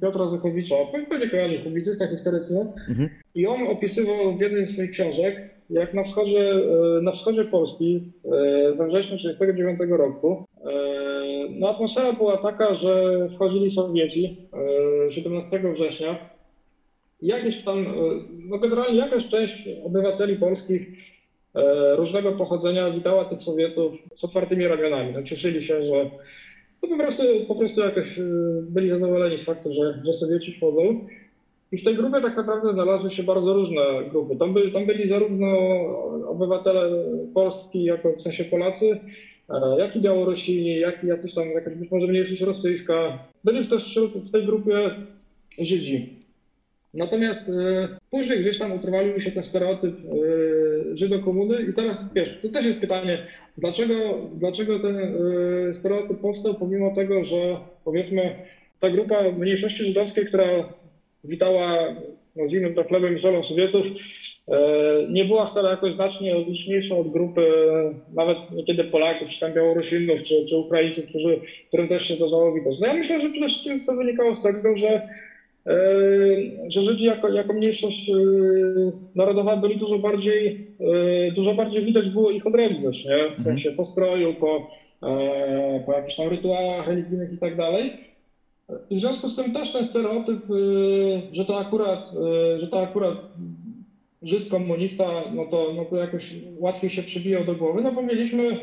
Piotra Zukowicza, pewnie kojarzy, publicysta historyczny, Mhm. i on opisywał w jednej z swoich książek, jak na wschodzie, e, na wschodzie Polski e, we wrześniu 1939 roku, e, no atmosfera była taka, że wchodzili Sowieci e, 17 września. Jakieś tam, no generalnie jakaś część obywateli polskich różnego pochodzenia witała tych Sowietów z otwartymi ramionami. No, cieszyli się, że no, po, prostu, po prostu jakoś byli zadowoleni z faktu, że, że Sowieci wchodzą. I w tej grupie tak naprawdę znalazły się bardzo różne grupy. Tam, byli, tam byli zarówno obywatele Polski, jako w sensie Polacy, e, jak i Białorusini, jak i jacyś tam, jakaś być może mniejszość rosyjska. Byli też wśród, w tej grupie Żydzi. Natomiast e, później gdzieś tam utrwalił się ten stereotyp e, Żydokomuny i teraz wiesz, to też jest pytanie, dlaczego, dlaczego ten stereotyp powstał, pomimo tego, że powiedzmy ta grupa mniejszości żydowskiej, która witała, nazwijmy to chlebem i solą Sowietów, e, nie była wcale jakoś znacznie liczniejsza od grupy nawet niekiedy Polaków, czy tam Białorusinów, czy, czy Ukraińców, którzy, którym też się zdarzało witać. No ja myślę, że przede wszystkim to wynikało z tego, że e, że Żydzi jako, jako mniejszość e, narodowa byli dużo bardziej, dużo bardziej widać było ich odrębność, nie? w sensie po stroju, po, po jakichś tam rytuałach religijnych i tak dalej. I w związku z tym też ten stereotyp, y, że to akurat, y, że to akurat Żyd komunista, no to, no to jakoś łatwiej się przybijał do głowy, no bo mieliśmy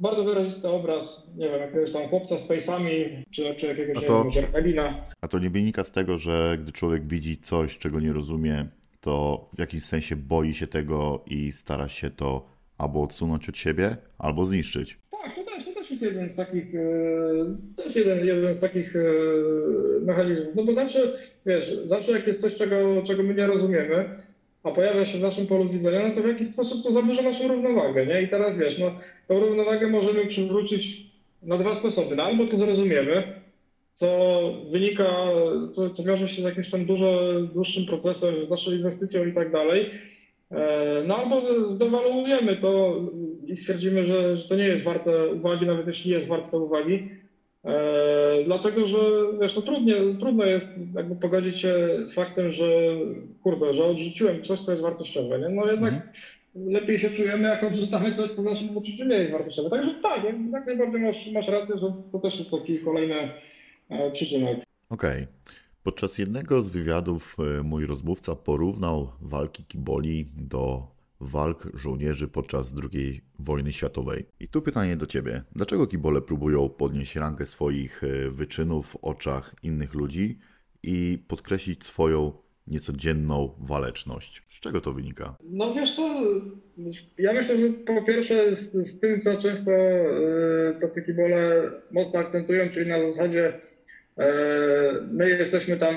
bardzo wyrazisty obraz, nie wiem, jakiegoś tam chłopca z pejsami, czy, czy jakiegoś, A to- zierkalina. A to nie wynika z tego, że gdy człowiek widzi coś, czego nie rozumie, to w jakimś sensie boi się tego i stara się to albo odsunąć od siebie, albo zniszczyć. Tak, to też, to też jest jeden z takich, e, też jeden, jeden z takich e, mechanizmów. No bo zawsze, wiesz, zawsze jak jest coś, czego, czego my nie rozumiemy, a pojawia się w naszym polu widzenia, no to w jakiś sposób to zaburza naszą równowagę, nie? I teraz wiesz, no tą równowagę możemy przywrócić na dwa sposoby. No, albo to zrozumiemy, co wynika, co, co wiąże się z jakimś tam dużo dłuższym procesem, z naszą inwestycją i tak dalej. E, No albo zdewaluujemy to i stwierdzimy, że, że to nie jest warte uwagi, nawet jeśli jest warte uwagi. E, dlatego, że wiesz, no trudnie, trudno jest jakby pogodzić się z faktem, że kurde, że odrzuciłem coś, co jest wartościowe. Nie? No jednak lepiej się czujemy, jak odrzucamy coś, co w naszym poczuciu nie jest wartościowe. Także tak, jak najbardziej masz, masz rację, że to też jest taki kolejny e, przyczynek. Okej. Podczas jednego z wywiadów e, mój rozmówca porównał walki kiboli do walk żołnierzy podczas II wojny światowej. I tu pytanie do Ciebie. Dlaczego kibole próbują podnieść rangę swoich e, wyczynów w oczach innych ludzi i podkreślić swoją niecodzienną waleczność? Z czego to wynika? No wiesz co, ja myślę, że po pierwsze z, z tym, co często e, tacy kibole mocno akcentują, czyli na zasadzie e, my jesteśmy tam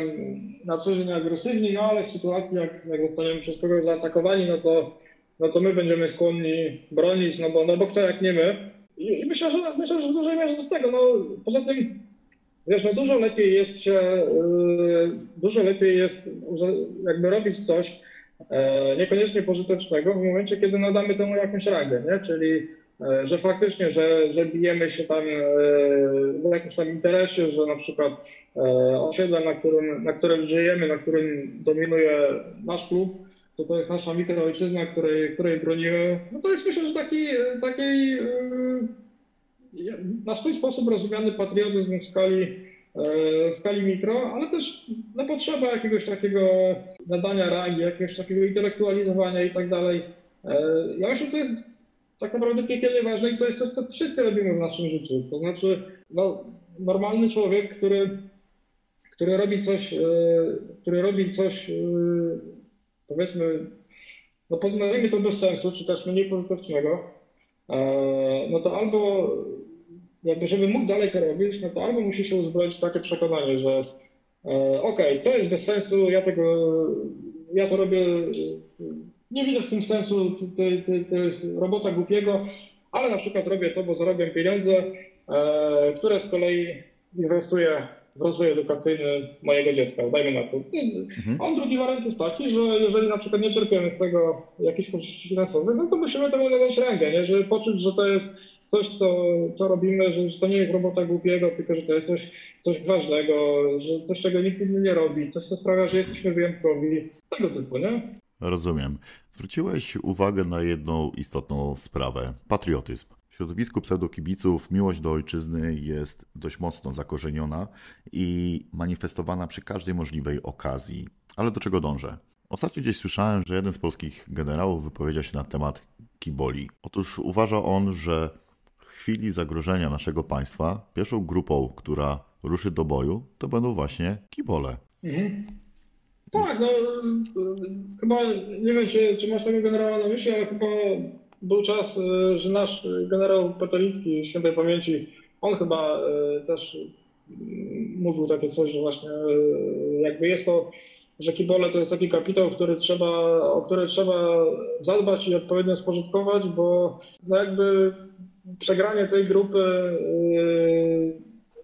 na co dzień agresywni, no ale w sytuacji, jak, jak zostaniemy przez kogoś zaatakowani, no to, no to my będziemy skłonni bronić, no bo, no bo kto jak nie my. I, i myślę, że, myślę, że w dużej mierze z tego, no poza tym Wiesz, no dużo lepiej jest się, yy, dużo lepiej jest jakby robić coś e, niekoniecznie pożytecznego w momencie, kiedy nadamy temu jakąś rangę, nie? Czyli e, że faktycznie, że, że bijemy się tam e, w jakimś tam interesie, że na przykład osiedle, na którym, na którym żyjemy, na którym dominuje nasz klub, to to jest nasza mikroojczyzna, której, której bronimy. No to jest myślę, że taki, taki yy, na swój sposób rozumiany patriotyzm w skali, e, w skali mikro, ale też no, potrzeba jakiegoś takiego nadania rangi, jakiegoś takiego intelektualizowania i tak dalej. E, Ja myślę, że to jest tak naprawdę piekielnie ważne i to jest coś, co wszyscy robimy w naszym życiu. To znaczy, no, normalny człowiek, który, który robi coś, e, który robi coś, e, powiedzmy, no nazwijmy to bez sensu, czy też mniej pożytecznego, e, no to albo jakby żeby mógł dalej to robić, no to albo musi się uzbroić w takie przekonanie, że e, okej, to jest bez sensu, ja tego ja to robię, nie widzę w tym sensu, to, to, to jest robota głupiego, ale na przykład robię to, bo zarabiam pieniądze, e, które z kolei inwestuję rozwój edukacyjny mojego dziecka, dajmy na to. Mhm. A drugi wariant jest taki, że jeżeli na przykład nie czerpiemy z tego jakichś korzyści finansowych, no to musimy temu nadać rękę, nie? żeby poczuć, że to jest coś, co, co robimy, że, że to nie jest robota głupiego, tylko że to jest coś, coś ważnego, że coś, czego nikt inny nie robi, coś, co sprawia, że jesteśmy wyjątkowi, tego typu, nie? Rozumiem. Zwróciłeś uwagę na jedną istotną sprawę patriotyzm. W środowisku pseudokibiców miłość do ojczyzny jest dość mocno zakorzeniona i manifestowana przy każdej możliwej okazji. Ale do czego dążę? Ostatnio gdzieś słyszałem, że jeden z polskich generałów wypowiedział się na temat kiboli. Otóż uważa on, że w chwili zagrożenia naszego państwa pierwszą grupą, która ruszy do boju, to będą właśnie kibole. Mhm. Tak, no chyba nie wiem, czy, czy masz tego generała na myśli, ale chyba był czas, e, że nasz generał Patolicki świętej pamięci, on chyba e, też mówił takie coś, że właśnie e, jakby jest to, że kibole to jest taki kapitał, który trzeba, o który trzeba zadbać i odpowiednio spożytkować, bo no jakby przegranie tej grupy,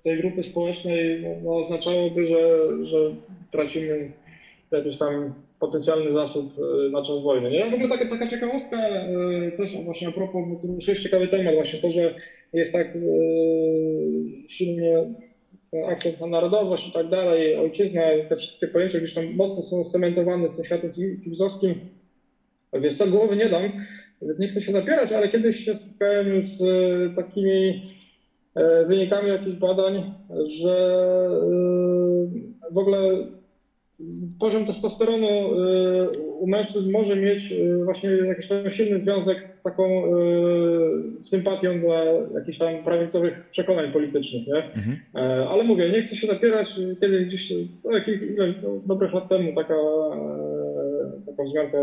tej grupy społecznej no, no oznaczałoby, że, że tracimy jakiś tam potencjalny zasób e, na czas wojny. Nie? W ogóle taka, taka ciekawostka e, też właśnie a propos, to jest ciekawy temat właśnie to, że jest tak e, silnie akcent na narodowość i tak dalej, ojczyzna, te wszystkie pojęcia gdzieś tam mocno są cementowane z tym światem cywilizowskim. Więc to głowy nie dam, więc nie chcę się zapierać, ale kiedyś się spotkałem z takimi wynikami jakichś badań, że w ogóle poziom testosteronu y, u mężczyzn może mieć y, właśnie jakiś tam silny związek z taką y, sympatią dla jakichś tam prawicowych przekonań politycznych, nie? Mhm. E, ale mówię, nie chcę się zapierać, kiedy gdzieś, no, ile, no, dobrych lat temu taka, e, taka wzmianka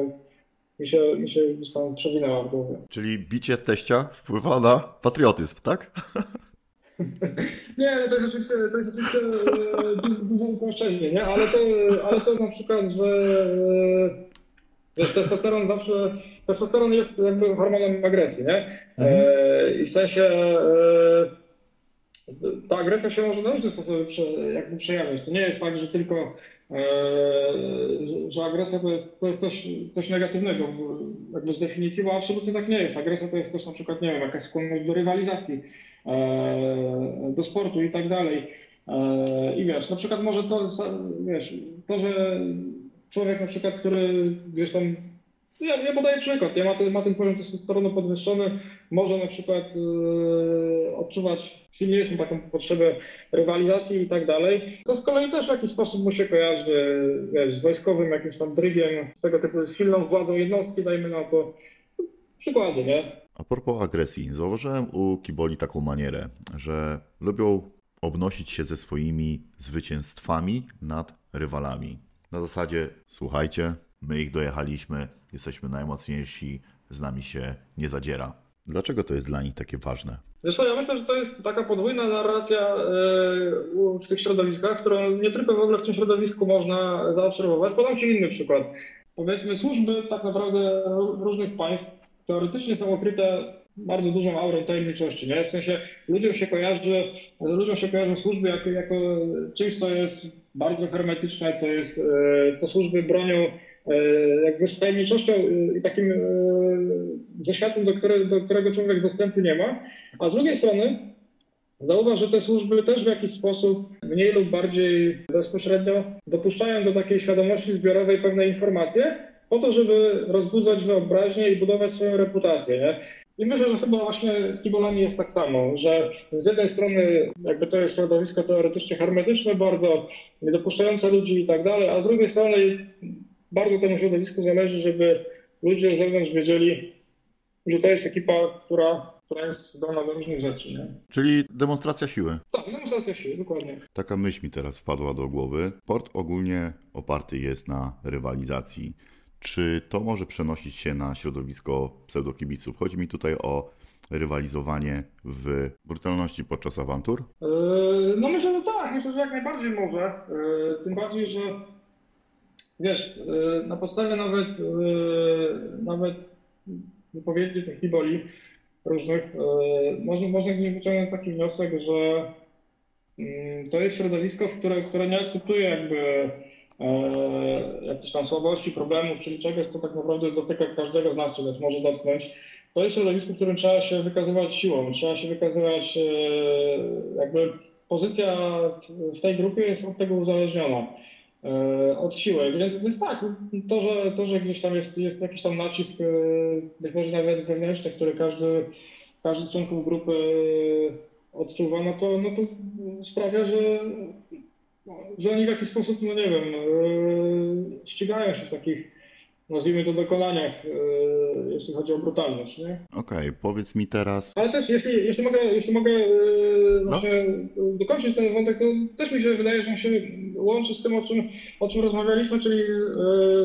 mi się, mi się gdzieś tam przewinęła w głowie. Czyli bicie teścia wpływa na patriotyzm, tak? Nie, no to jest oczywiście, to jest oczywiście e, duże uproszczenie, nie? Ale to, ale to na przykład, że Wiesz, testosteron zawsze, testosteron jest jakby hormonem agresji, nie? Mhm. E, I w sensie e, ta agresja się może na różne sposoby prze, jakby przejawiać. To nie jest tak, że tylko e, że agresja to jest, to jest coś, coś negatywnego jakby z definicji, bo absolutnie tak nie jest. Agresja to jest też na przykład, nie wiem, jakaś skłonność do rywalizacji E, do sportu i tak dalej. E, I wiesz, na przykład może to, wiesz, to, że człowiek na przykład, który gdzieś tam ja, ja podaję przykład, ja ma, ten, ma ten poziom testosteronu podwyższony, może na przykład yy, odczuwać silniejszą taką potrzebę rywalizacji i tak dalej. To z kolei też w jakiś sposób mu się kojarzy wiesz, z wojskowym jakimś tam drygiem, z tego typu silną władzą jednostki, dajmy na to. Przykłady, nie? A propos agresji, zauważyłem u Kiboli taką manierę, że lubią obnosić się ze swoimi zwycięstwami nad rywalami. Na zasadzie, słuchajcie, my ich dojechaliśmy, jesteśmy najmocniejsi, z nami się nie zadziera. Dlaczego to jest dla nich takie ważne? Zresztą ja myślę, że to jest taka podwójna narracja w tych środowiskach, którą nie tylko w ogóle w tym środowisku można zaobserwować. Podam Ci inny przykład. Powiedzmy, służby tak naprawdę różnych państw teoretycznie są okryte bardzo dużą aurą tajemniczości. Nie? W sensie ludziom się kojarzy, ludziom się kojarzą służby jako, jako czymś, co jest bardzo hermetyczne, co jest, e, co służby bronią e, jakby z tajemniczością i takim e, ze światem, do, które, do którego człowiek dostępu nie ma. A z drugiej strony Zauważ, że te służby też w jakiś sposób mniej lub bardziej bezpośrednio dopuszczają do takiej świadomości zbiorowej pewne informacje, po to, żeby rozbudzać wyobraźnię i budować swoją reputację. Nie? I myślę, że chyba właśnie z kibolami jest tak samo, że z jednej strony jakby to jest środowisko teoretycznie hermetyczne, bardzo niedopuszczające ludzi i tak dalej, a z drugiej strony bardzo temu środowisku zależy, żeby ludzie z zewnątrz wiedzieli, że to jest ekipa, która, która jest zdolna do różnych rzeczy. Nie? Czyli demonstracja siły. Tak, demonstracja siły, dokładnie. Taka myśl mi teraz wpadła do głowy. Sport ogólnie oparty jest na rywalizacji. Czy to może przenosić się na środowisko pseudokibiców? Chodzi mi tutaj o rywalizowanie w brutalności podczas awantur? Yy, no myślę, że tak, myślę, że jak najbardziej może. Yy, tym bardziej, że wiesz, y, na podstawie nawet, nawet wypowiedzi tych Hiboli różnych, można, można gdzieś wyciągnąć taki wniosek, że mm, to jest środowisko, które, które nie akceptuje jakby e, jakichś tam słabości, problemów, czyli czegoś, co tak naprawdę dotyka każdego z nas, czy też może dotknąć. To jest środowisko, w którym trzeba się wykazywać siłą, trzeba się wykazywać, e, jakby pozycja w tej grupie jest od tego uzależniona. E, od siły. Więc, więc tak, to że, to, że gdzieś tam jest, jest jakiś tam nacisk, e, być może nawet wewnętrzny, który każdy, każdy z członków grupy odczuwa, no to, no to sprawia, że, że oni w jakiś sposób, no nie wiem, e, ścigają się w takich nazwijmy to dokonaniach, e, jeśli chodzi o brutalność. Nie? Okej, okay, powiedz mi teraz. Ale też, jeśli, jeśli mogę, jeśli mogę e, no. właśnie dokończyć ten wątek, to też mi się wydaje, że on się łączy z tym, o czym, o czym rozmawialiśmy, czyli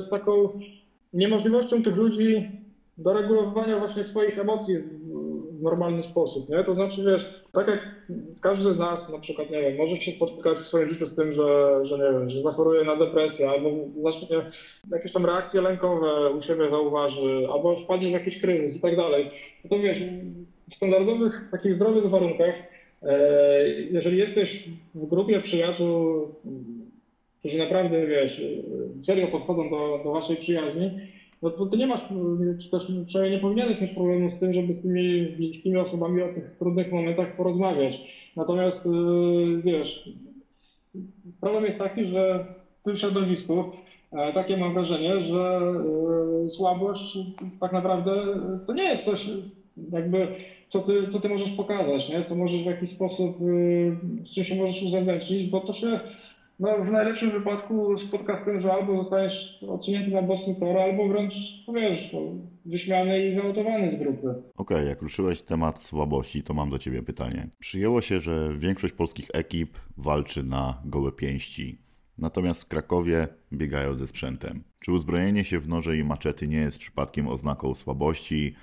z taką niemożliwością tych ludzi do regulowania właśnie swoich emocji normalny sposób, nie? To znaczy, wiesz, tak jak każdy z nas na przykład, nie wiem, może się spotykać w swoim życiu z tym, że, że nie wiem, że zachoruje na depresję, albo zacznie jakieś tam reakcje lękowe u siebie zauważy, albo wpadnie w jakiś kryzys i tak dalej. No to wiesz, w standardowych, takich zdrowych warunkach, e, jeżeli jesteś w grupie przyjaciół, którzy naprawdę, wiesz, serio podchodzą do, do waszej przyjaźni, no to ty nie masz, czy też przynajmniej nie powinieneś mieć problemu z tym, żeby z tymi bliskimi osobami o tych trudnych momentach porozmawiać. Natomiast yy, wiesz, problem jest taki, że w tym środowisku e, takie mam wrażenie, że yy, słabość tak naprawdę to nie jest coś jakby, co ty, co ty możesz pokazać, nie? co możesz w jakiś sposób, z czym się możesz uzewnętrznić, bo to się no, w najlepszym wypadku spotka z tym, że albo zostaniesz odsunięty na boczny tor, albo wręcz, no wiesz, no, wyśmiany i wyautowany z grupy. Okej, okay, jak ruszyłeś temat słabości, to mam do Ciebie pytanie. Przyjęło się, że większość polskich ekip walczy na gołe pięści. Natomiast w Krakowie biegają ze sprzętem. Czy uzbrojenie się w noże i maczety nie jest przypadkiem oznaką słabości,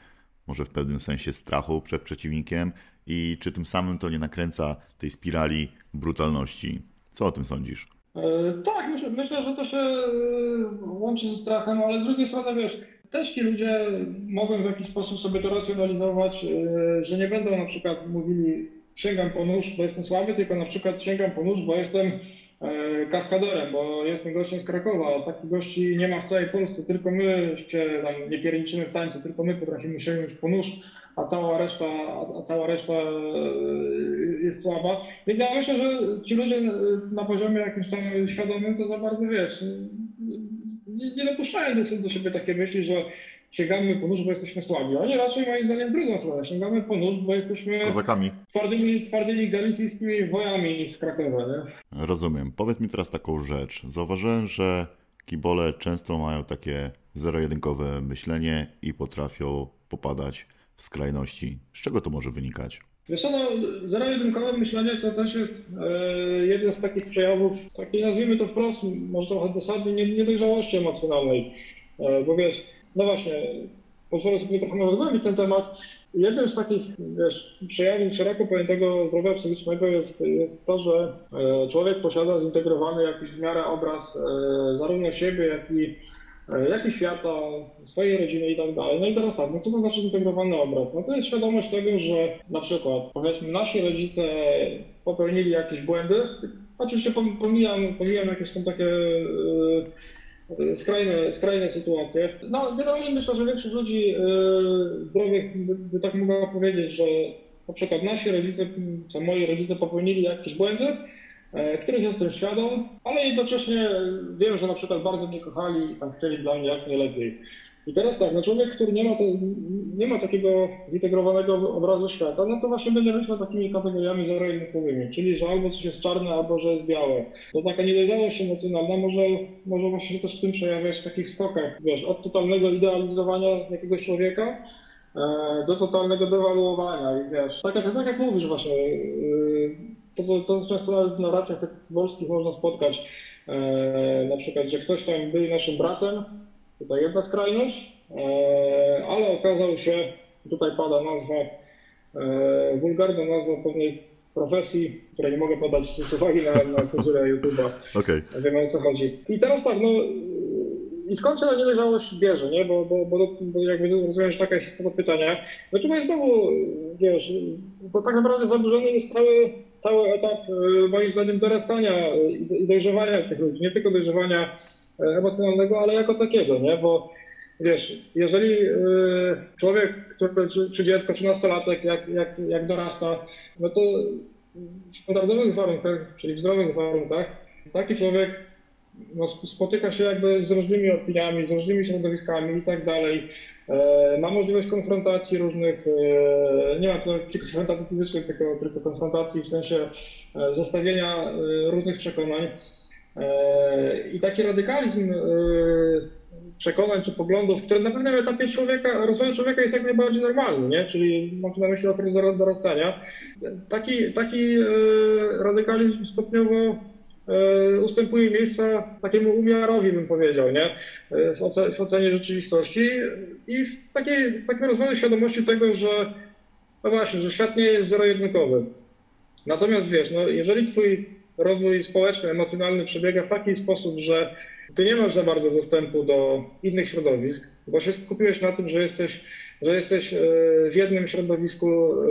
może w pewnym sensie strachu przed przeciwnikiem? I czy tym samym to nie nakręca tej spirali brutalności? Co o tym sądzisz? E, tak, myślę, myślę, że to się e, łączy ze strachem, ale z drugiej strony wiesz, też ci ludzie mogą w jakiś sposób sobie to racjonalizować, e, że nie będą na przykład mówili sięgam po nóż, bo jestem słaby, tylko na przykład sięgam po nóż, bo jestem kaskadorem, bo jestem gościem z Krakowa, takich gości nie ma w całej Polsce, tylko my się tam nie pierniczymy w tańcu, tylko my potrafimy sięgnąć po nóż, a cała reszta, a cała reszta jest słaba. Więc ja myślę, że ci ludzie na poziomie jakimś tam świadomym to za bardzo wiesz, nie, nie dopuszczają do, do siebie takie myśli, że sięgamy po nóż, bo jesteśmy słabi. Oni raczej moim zdaniem drugą stronę. Sięgamy po nóż, bo jesteśmy Kozakami. twardymi, twardymi galicyjskimi wojami z Krakowa. Nie? Rozumiem. Powiedz mi teraz taką rzecz. Zauważyłem, że kibole często mają takie zero-jedynkowe myślenie i potrafią popadać w skrajności. Z czego to może wynikać? Co, no, zero-jedynkowe myślenie to też jest e, jeden z takich przejawów, takiej nazwijmy to wprost, może trochę dosadnie, niedojrzałości emocjonalnej. E, bo wiesz, no właśnie, pozwolę sobie trochę rozgłębić ten temat. Jednym z takich wiesz, przejawów szeroko pojętego zdrowia psychicznego jest, jest to, że e, człowiek posiada zintegrowany jakiś w miarę obraz zarówno siebie, jak i E, jak i świata, swojej rodziny i tak dalej. No i teraz tak, no co to znaczy zintegrowany obraz? No to jest świadomość tego, że na przykład powiedzmy nasi rodzice popełnili jakieś błędy, oczywiście pomijam, pomijam jakieś tam takie yy, skrajne, skrajne sytuacje. No generalnie myślę, że większość ludzi yy, zdrowych by, by tak mogła powiedzieć, że na przykład nasi rodzice, co moi rodzice popełnili jakieś błędy, których jestem świadom, ale jednocześnie wiem, że na przykład bardzo mnie kochali i tam chcieli dla mnie jak najlepiej. I teraz tak, no człowiek, który nie ma, to, nie ma takiego zintegrowanego obrazu świata, no to właśnie będzie myślał takimi kategoriami zero-jedynkowymi, czyli że albo coś jest czarne, albo że jest białe. To taka niedojrzałość emocjonalna może, może właśnie się też w tym przejawiać w takich skokach, wiesz, od totalnego idealizowania jakiegoś człowieka e, do totalnego dewaluowania i wiesz, tak jak, tak jak mówisz właśnie, yy, to, to często nawet w narracjach tych polskich można spotkać, e, na przykład, że ktoś tam był naszym bratem, tutaj jedna skrajność, e, ale okazał się, tutaj pada nazwa, e, wulgarna nazwa pewnej profesji, której nie mogę podać z uwagi na, na cenzurę YouTube'a. Okay. Wiemy o co chodzi. I teraz tak, no I skąd się ta niedojrzałość bierze, nie? Bo, bo, bo, bo jakby rozumiem, że taka jest istota pytania. No tutaj znowu, wiesz, bo tak naprawdę zaburzony jest cały, cały etap, e, moim zdaniem, dorastania i dojrzewania tych ludzi. Nie tylko dojrzewania e, emocjonalnego, ale jako takiego, nie? Bo wiesz, jeżeli e, człowiek, który, czy, czy dziecko, czy nastolatek, jak, jak, jak dorasta, no to w standardowych warunkach, czyli w zdrowych warunkach, taki człowiek no, spotyka się jakby z różnymi opiniami, z różnymi środowiskami i tak dalej. E, ma możliwość konfrontacji różnych, e, nie ma konfrontacji fizycznej, tylko, tylko konfrontacji w sensie e, zestawienia różnych przekonań. I taki radykalizm przekonań czy poglądów, które na pewnym etapie człowieka, rozwoju człowieka jest jak najbardziej normalny, nie? czyli mam tu na myśli okres dorastania. Taki, taki radykalizm stopniowo ustępuje miejsca takiemu umiarowi, bym powiedział, nie? E, w, ocenie, w ocenie rzeczywistości i w takiej, w takim rozwoju świadomości tego, że no właśnie, że świat nie jest zero-jedynkowy. Natomiast wiesz, no, jeżeli twój rozwój społeczny, emocjonalny przebiega w taki sposób, że ty nie masz za bardzo dostępu do innych środowisk, bo się skupiłeś na tym, że jesteś że jesteś e, w jednym środowisku e,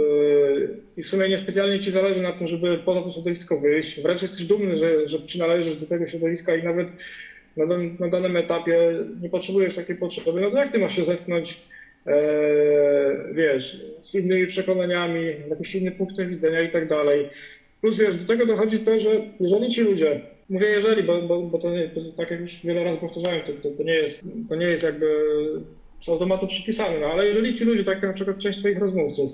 i w sumie niespecjalnie ci zależy na tym, żeby poza to środowisko wyjść. Wręcz jesteś dumny, że, że przynależysz do tego środowiska i nawet na, na danym etapie nie potrzebujesz takiej potrzeby. No to jak ty masz się zetknąć, e, wiesz, z innymi przekonaniami, z jakimś innym punktem widzenia i tak dalej. Plus wiesz, do tego dochodzi to, że jeżeli ci ludzie, mówię jeżeli, bo, bo, bo to, nie, to tak jak już wiele razy powtarzałem, to, to, to, nie jest, to nie jest jakby z automatu przypisane. No ale jeżeli ci ludzie, tak jak na przykład część swoich rozmówców,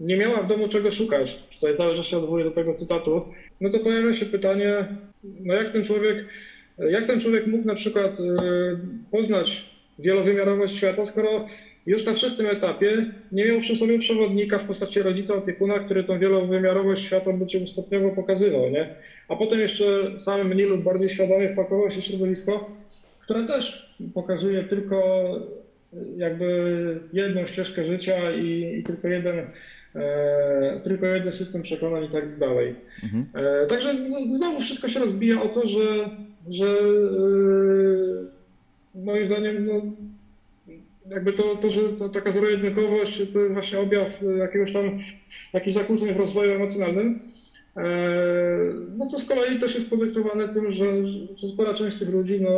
nie miała w domu czego szukać, tutaj cały czas się odwołuję do tego cytatu, no to pojawia się pytanie, no jak ten człowiek, jak ten człowiek mógł na przykład y, poznać wielowymiarowość świata, skoro już na wczesnym etapie nie miał przy sobie przewodnika w postaci rodzica opiekuna, który tą wielowymiarowość świata by cię stopniowo pokazywał, nie? A potem jeszcze sam mniej lub bardziej świadomie wpakował się w środowisko, które też pokazuje tylko jakby jedną ścieżkę życia i, i tylko jeden e, tylko jeden system przekonań i tak dalej. Mhm. E, także no, znowu wszystko się rozbija o to, że, że e, moim zdaniem no, jakby to, to że to taka zero-jedynkowość to jest właśnie objaw jakiegoś tam jakichś zakłóceń w rozwoju emocjonalnym. E, no co z kolei też jest podyktowane tym, że, że spora część tych ludzi no,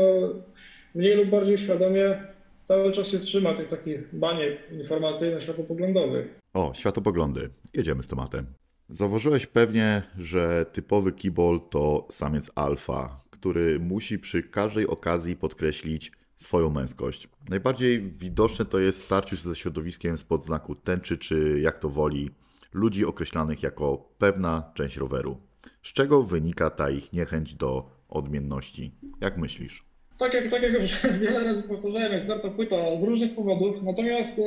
mniej lub bardziej świadomie cały czas się trzyma tych takich baniek informacyjno-światopoglądowych. O, światopoglądy. Jedziemy z tematem. Zauważyłeś pewnie, że typowy kibol to samiec alfa, który musi przy każdej okazji podkreślić swoją męskość. Najbardziej widoczne to jest w starciu ze środowiskiem spod znaku tęczy, czy jak to woli, ludzi określanych jako pewna część roweru. Z czego wynika ta ich niechęć do odmienności? Jak myślisz? Tak jak, tak jak już wiele razy powtarzałem, jak Zarta płyta z różnych powodów, natomiast y,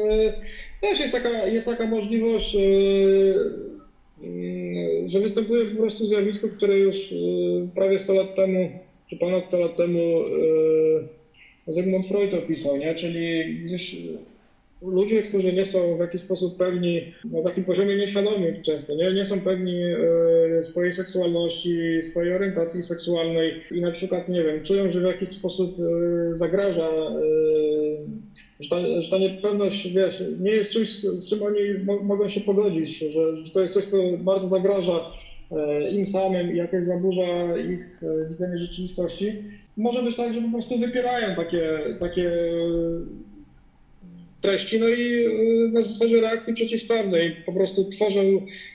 też jest taka, jest taka możliwość, y, y, że występuje po prostu zjawisko, które już prawie 100 lat temu, czy ponad 100 lat temu Zygmunt Freud opisał, nie? czyli gdzieś ludzie, którzy nie są w jakiś sposób pewni, na takim poziomie nieświadomym często, nie, nie są pewni e, swojej seksualności, swojej orientacji seksualnej i na przykład, nie wiem, czują, że w jakiś sposób e, zagraża, e, że ta, że ta niepewność, wiesz, nie jest czymś, z czym oni mogą się pogodzić, że, że to jest coś, co bardzo zagraża im samym i jakoś zaburza ich widzenie rzeczywistości. Może być tak, że po prostu wypierają takie, takie treści, no i y, na zasadzie reakcji przeciwstawnej po prostu tworzą,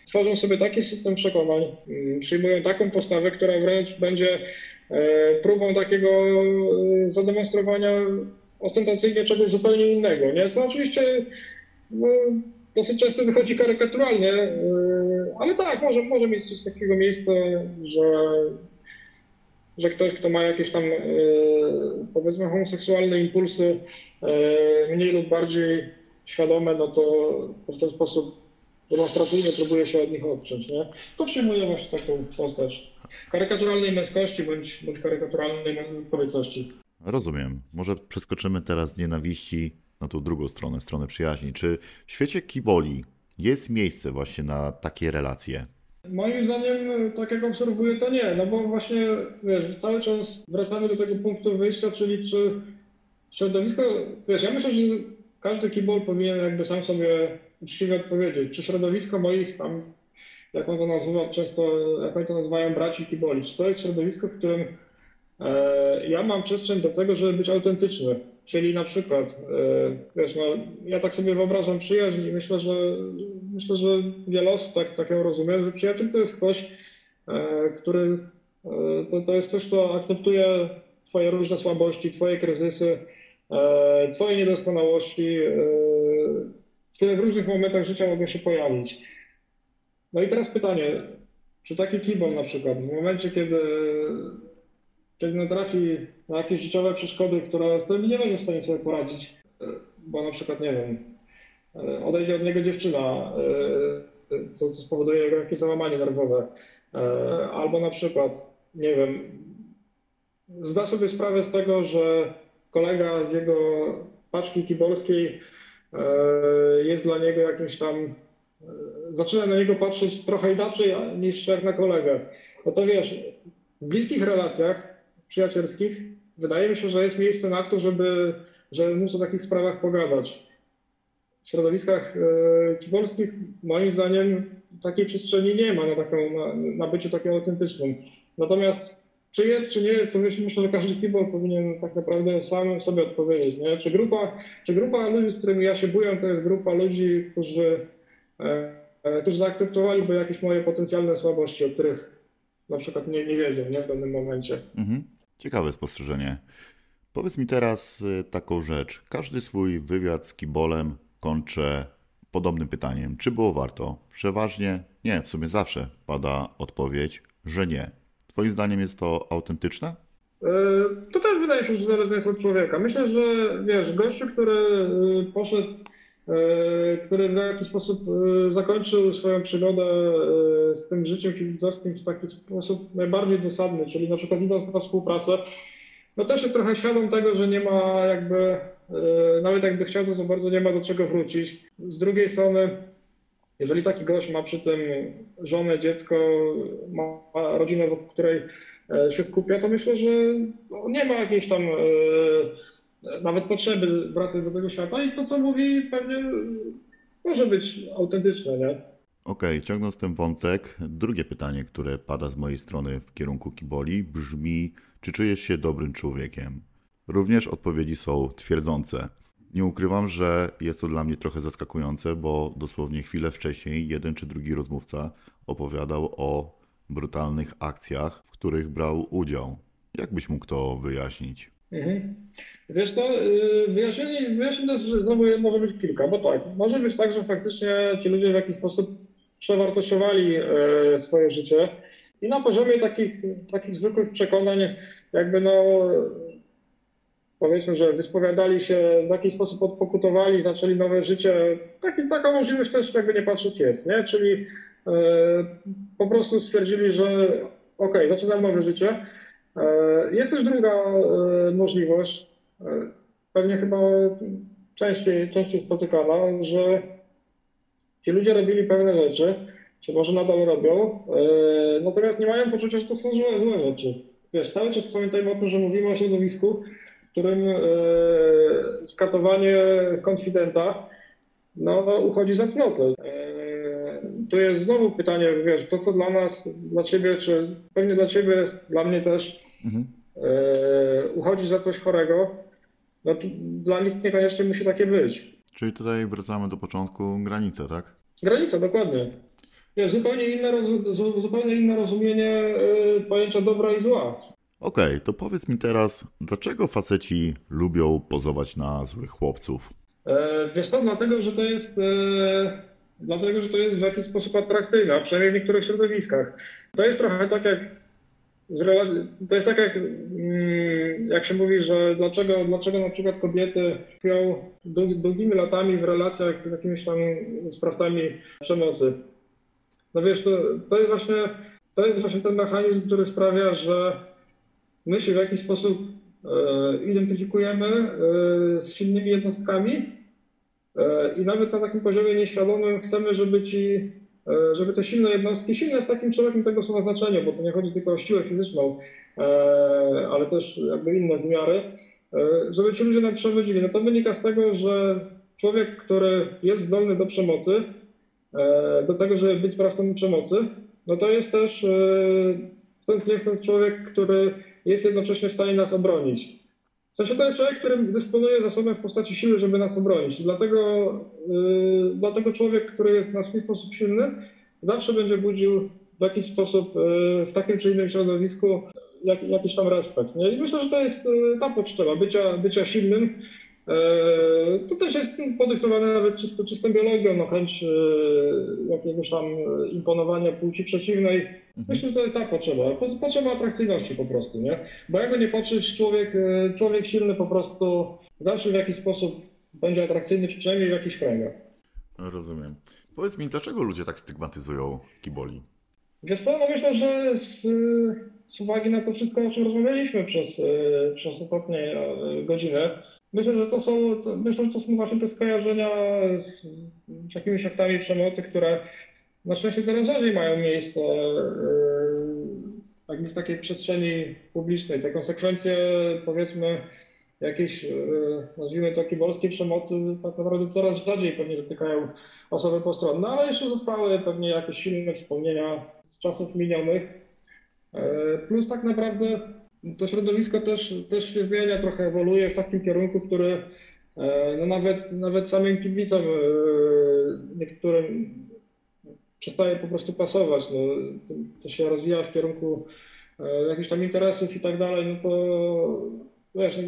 tworzą sobie taki system przekonań, y, przyjmują taką postawę, która wręcz będzie e, próbą takiego y, zademonstrowania ostentacyjnie czegoś zupełnie innego, nie? Co oczywiście no, dosyć często wychodzi karykaturalnie, ale tak, może, może mieć coś takiego miejsca, że, że ktoś, kto ma jakieś tam powiedzmy homoseksualne impulsy, E, mniej lub bardziej świadome, no to w ten sposób demonstracyjnie próbuje się od nich odciąć, nie? To przyjmuje właśnie taką postać karykaturalnej męskości bądź, bądź karykaturalnej kobiecości. Rozumiem. Może przeskoczymy teraz z nienawiści na tą drugą stronę, stronę przyjaźni. Czy w świecie kiboli jest miejsce właśnie na takie relacje? Moim zdaniem, tak jak obserwuję, to nie, no bo właśnie wiesz, cały czas wracamy do tego punktu wyjścia, czyli czy środowisko, wiesz, ja myślę, że każdy kibol powinien jakby sam sobie uczciwie odpowiedzieć, czy środowisko moich tam, jak on to nazywa często, jak oni to nazywają braci kiboli, czy to jest środowisko, w którym e, ja mam przestrzeń do tego, żeby być autentyczny. Czyli na przykład, e, wiesz, no, ja tak sobie wyobrażam przyjaźń i myślę, że myślę, że wiele osób tak, tak ją rozumie, że przyjaciel to jest ktoś, e, który to, to jest ktoś, kto akceptuje Twoje różne słabości, Twoje kryzysy, Twoje niedoskonałości, które w różnych momentach życia mogą się pojawić. No i teraz pytanie, czy taki kibol na przykład w momencie, kiedy, kiedy natrafi na jakieś życiowe przeszkody, które z którymi nie będzie w stanie sobie poradzić, bo na przykład, nie wiem, odejdzie od niego dziewczyna, co, co spowoduje jakieś załamanie nerwowe, albo na przykład, nie wiem, zda sobie sprawę z tego, że kolega z jego paczki kibolskiej E, jest dla niego jakimś tam, e, zaczyna na niego patrzeć trochę inaczej niż jak na kolegę. No to wiesz, w bliskich relacjach przyjacielskich wydaje mi się, że jest miejsce na to, żeby, żeby móc o takich sprawach pogadać. Środowiskach e, kibolskich moim zdaniem takiej przestrzeni nie ma na, taką, na, na bycie takim autentycznym. Natomiast czy jest, czy nie jest, to myślę, że każdy kibol powinien tak naprawdę sam sobie odpowiedzieć. Nie? Czy, grupa, czy grupa ludzi, z którymi ja się buję, to jest grupa ludzi, którzy, e, e, którzy zaakceptowaliby jakieś moje potencjalne słabości, o których na przykład nie, nie wiedzą nie? w pewnym momencie. Mhm. Ciekawe spostrzeżenie. Powiedz mi teraz e, taką rzecz. Każdy swój wywiad z kibolem kończę podobnym pytaniem. Czy było warto? Przeważnie nie, w sumie zawsze pada odpowiedź, że nie. Twoim zdaniem jest to autentyczne? E, to też wydaje się, że zależne jest od człowieka. Myślę, że wiesz, gościu, który e, poszedł, e, który w jakiś sposób zakończył swoją przygodę z tym życiem kibicowskim w taki sposób najbardziej dosadny, czyli na przykład idąc na współpracę, no też jest trochę świadom tego, że nie ma jakby, nawet jakby chciał, to za bardzo nie ma do czego wrócić. Z drugiej strony jeżeli taki gość ma przy tym żonę, dziecko, ma rodzinę, wokół której e, się skupia, to myślę, że no, nie ma jakiejś tam e, nawet potrzeby wracać do tego świata i to, co mówi, pewnie może być autentyczne, nie? Okej, okay, ciągnąc ten wątek, drugie pytanie, które pada z mojej strony w kierunku Kiboli, brzmi: czy czujesz się dobrym człowiekiem? Również odpowiedzi są twierdzące. Nie ukrywam, że jest to dla mnie trochę zaskakujące, bo dosłownie chwilę wcześniej jeden czy drugi rozmówca opowiadał o brutalnych akcjach, w których brał udział. Jak byś mógł to wyjaśnić? Mhm. Wiesz to, y, wyjaśnienie, wyjaśnienie też znowu może być kilka, bo tak, może być tak, że faktycznie ci ludzie w jakiś sposób przewartościowali e, swoje życie i na poziomie takich, takich zwykłych przekonań jakby no powiedzmy, że wyspowiadali się, w jakiś sposób odpokutowali, zaczęli nowe życie. Taki, taka możliwość też jakby nie patrzeć jest, nie? Czyli e, po prostu stwierdzili, że ok, zaczynam nowe życie. E, jest też druga e, możliwość, e, pewnie chyba częściej, częściej spotykana, że ci ludzie robili pewne rzeczy, czy może nadal robią, e, natomiast nie mają poczucia, że to są złe, złe rzeczy. Wiesz, cały czas pamiętajmy o tym, że mówimy o środowisku, którym e, skatowanie konfidenta no, uchodzi za cnotę. E, tu jest znowu pytanie, wiesz, to co dla nas, dla ciebie, czy pewnie dla ciebie, dla mnie też mhm. E, uchodzi za coś chorego, no to dla nich niekoniecznie musi takie być. Czyli tutaj wracamy do początku granice, tak? Granica, dokładnie. Wiesz, zupełnie inne, zupełnie inne rozumienie pojęcia dobra i zła. Okej, okay, to powiedz mi teraz, dlaczego faceci lubią pozować na złych chłopców? E, wiesz co, dlatego, że to jest e, dlatego, że to jest w jakiś sposób atrakcyjne, a przynajmniej w niektórych środowiskach. To jest trochę tak jak to jest tak jak, mm, jak się mówi, że dlaczego, dlaczego na przykład kobiety tkwią długimi latami w relacjach z jakimiś tam sprawcami przemocy. No wiesz, to, to jest właśnie to jest właśnie ten mechanizm, który sprawia, że my się w jakiś sposób e, identyfikujemy e, z silnymi jednostkami e, i nawet na takim poziomie nieświadomym chcemy, żeby ci, żeby te silne jednostki, silne w takim szerokim tego słowa znaczeniu, bo to nie chodzi tylko o siłę fizyczną, ale też jakby inne wymiary, żeby ci ludzie nam przewodzili. No to wynika z tego, że człowiek, który jest zdolny do przemocy, do tego, żeby być sprawcą przemocy, no to jest też, chcąc nie chcąc, człowiek, który jest jednocześnie w stanie nas obronić. W sensie to jest człowiek, który dysponuje zasobem w postaci siły, żeby nas obronić. Dlatego, yy, dlatego człowiek, który jest na swój sposób silny, zawsze będzie budził w jakiś sposób yy, w takim czy innym środowisku jak, jakiś tam respekt. Nie? I myślę, że to jest yy, ta potrzeba bycia, bycia silnym. To też jest podyktowane nawet czysto, czystą biologią, no chęć jakiegoś tam imponowania płci przeciwnej. Myślę, że to jest ta potrzeba. Potrzeba atrakcyjności po prostu, nie? Bo jakby nie patrzeć, człowiek, człowiek silny po prostu zawsze w jakiś sposób będzie atrakcyjny, przynajmniej w jakichś kręgach. Rozumiem. Powiedz mi, dlaczego ludzie tak stygmatyzują kiboli? Wiesz co, no myślę, że z, z uwagi na to wszystko, o czym rozmawialiśmy przez, przez ostatnie godziny, myślę, że to są, myślę, że to są właśnie te skojarzenia z, z jakimiś aktami przemocy, które na szczęście coraz rzadziej mają miejsce jakby w takiej przestrzeni publicznej. Te konsekwencje, powiedzmy, jakiejś, nazwijmy to, kibolskiej przemocy, tak naprawdę coraz rzadziej pewnie dotykają osoby postronne, ale jeszcze zostały pewnie jakieś silne wspomnienia z czasów minionych. Plus tak naprawdę to środowisko też, też się zmienia, trochę ewoluuje w takim kierunku, który no nawet, nawet samym kibicom niektórym przestaje po prostu pasować. No, to, to się rozwija w kierunku jakichś tam interesów i tak dalej, no to wiesz,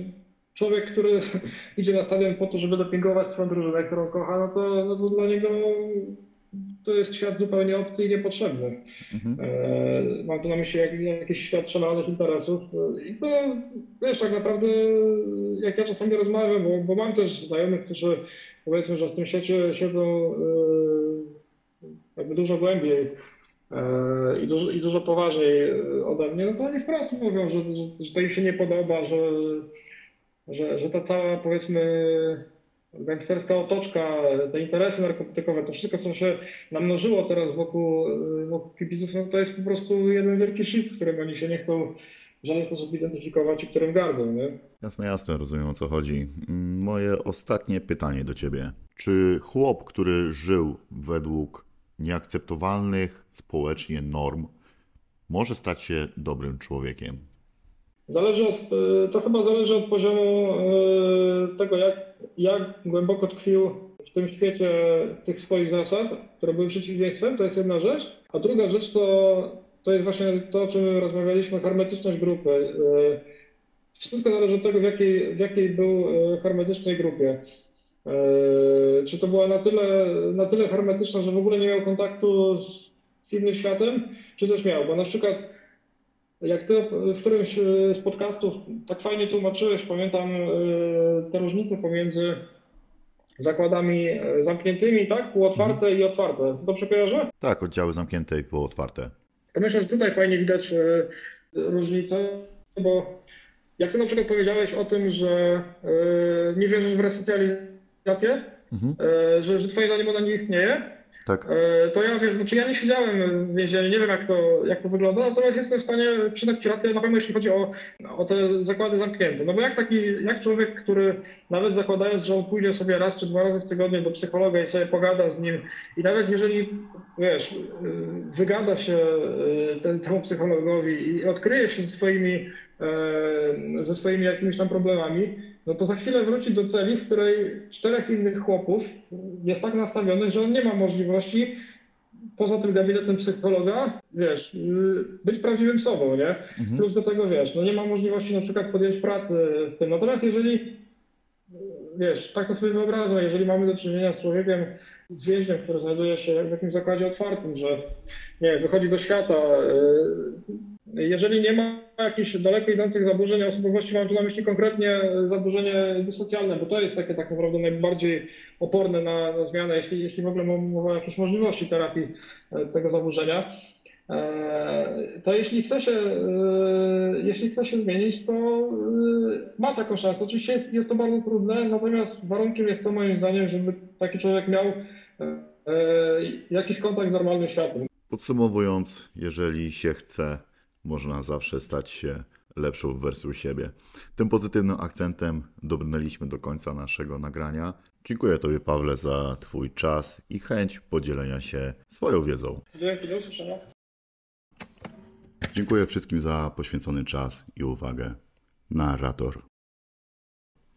człowiek, który idzie na stadion po to, żeby dopingować swoją drużynę, którą kocha, no to, no to dla niego to jest świat zupełnie obcy i niepotrzebny. Mhm. E, mam tu na myśli jak, jakiś świat szalonych interesów i to, wiesz, tak naprawdę jak ja czasami rozmawiam, bo, bo mam też znajomych, którzy powiedzmy, że w tym świecie siedzą e, jakby dużo głębiej e, i dużo, i dużo poważniej ode mnie, no to oni wprost mówią, że, że, to im się nie podoba, że że, że ta cała, powiedzmy, gangsterska otoczka, te interesy narkotykowe, to wszystko, co się namnożyło teraz wokół, wokół kibiców, no to jest po prostu jeden wielki shit, z którym oni się nie chcą w żaden sposób identyfikować i którym gardzą, nie? Jasne, jasne, rozumiem o co chodzi. Moje ostatnie pytanie do ciebie. Czy chłop, który żył według nieakceptowalnych społecznie norm, może stać się dobrym człowiekiem? Zależy od, e, to chyba zależy od poziomu e, tego, jak, jak głęboko tkwił w tym świecie tych swoich zasad, które były przeciwieństwem, to jest jedna rzecz. A druga rzecz to, to jest właśnie to, o czym rozmawialiśmy, hermetyczność grupy. E, wszystko zależy od tego, w jakiej, w jakiej był hermetycznej grupie. Czy to była na tyle, na tyle hermetyczna, że w ogóle nie miał kontaktu z, z innym światem, czy coś miał? Bo na przykład jak ty w którymś z podcastów tak fajnie tłumaczyłeś, pamiętam e, te różnice pomiędzy zakładami e, zamkniętymi, tak? Półotwarte mhm. i otwarte. Dobrze kojarzę? Tak, oddziały zamknięte i półotwarte. To myślę, że tutaj fajnie widać e, różnicę, bo jak ty na przykład powiedziałeś o tym, że nie wierzysz w resocjalizację, mhm. że, że twoje zdaniem ona nie istnieje, tak. E, to ja wiesz, znaczy ja nie siedziałem w więzieniu, nie wiem jak to, jak to wygląda, natomiast jestem w stanie przyznać Ci rację na pewno jeśli chodzi o, o te zakłady zamknięte. No bo jak taki, jak człowiek, który nawet zakładając, że on pójdzie sobie raz czy dwa razy w tygodniu do psychologa i sobie pogada z nim i nawet jeżeli, wiesz, wygada się e, ten, temu psychologowi i odkryje się ze swoimi, e, ze swoimi jakimiś tam problemami, no to za chwilę wróci do celi, w której czterech innych chłopów jest tak nastawionych, że on nie ma możliwości poza tym gabinetem psychologa, wiesz, być prawdziwym sobą, nie? Mhm. Plus do tego, wiesz, no nie ma możliwości na przykład podjąć pracy w tym. Natomiast jeżeli, wiesz, tak to sobie wyobrażam, jeżeli mamy do czynienia z człowiekiem, z więźniem, który znajduje się w jakimś zakładzie otwartym, że nie, wychodzi do świata, jeżeli nie ma jakichś daleko idących zaburzeń osobowości, mam tu na myśli konkretnie zaburzenie dysocjalne, bo to jest takie tak naprawdę najbardziej oporne na, na zmianę, jeśli, jeśli w ogóle mowa o jakiejś możliwości terapii e, tego zaburzenia. E, to jeśli chce się, e, jeśli chce się zmienić, to ma taką szansę. Oczywiście jest, jest to bardzo trudne, natomiast warunkiem jest to moim zdaniem, żeby taki człowiek miał jakiś kontakt z normalnym światem. Podsumowując, jeżeli się chce można zawsze stać się lepszą wersją siebie. Tym pozytywnym akcentem dobrnęliśmy do końca naszego nagrania. Dziękuję Tobie, Pawle, za Twój czas i chęć podzielenia się swoją wiedzą. Dzięki, do usłyszenia. Dziękuję wszystkim za poświęcony czas i uwagę. Narrator.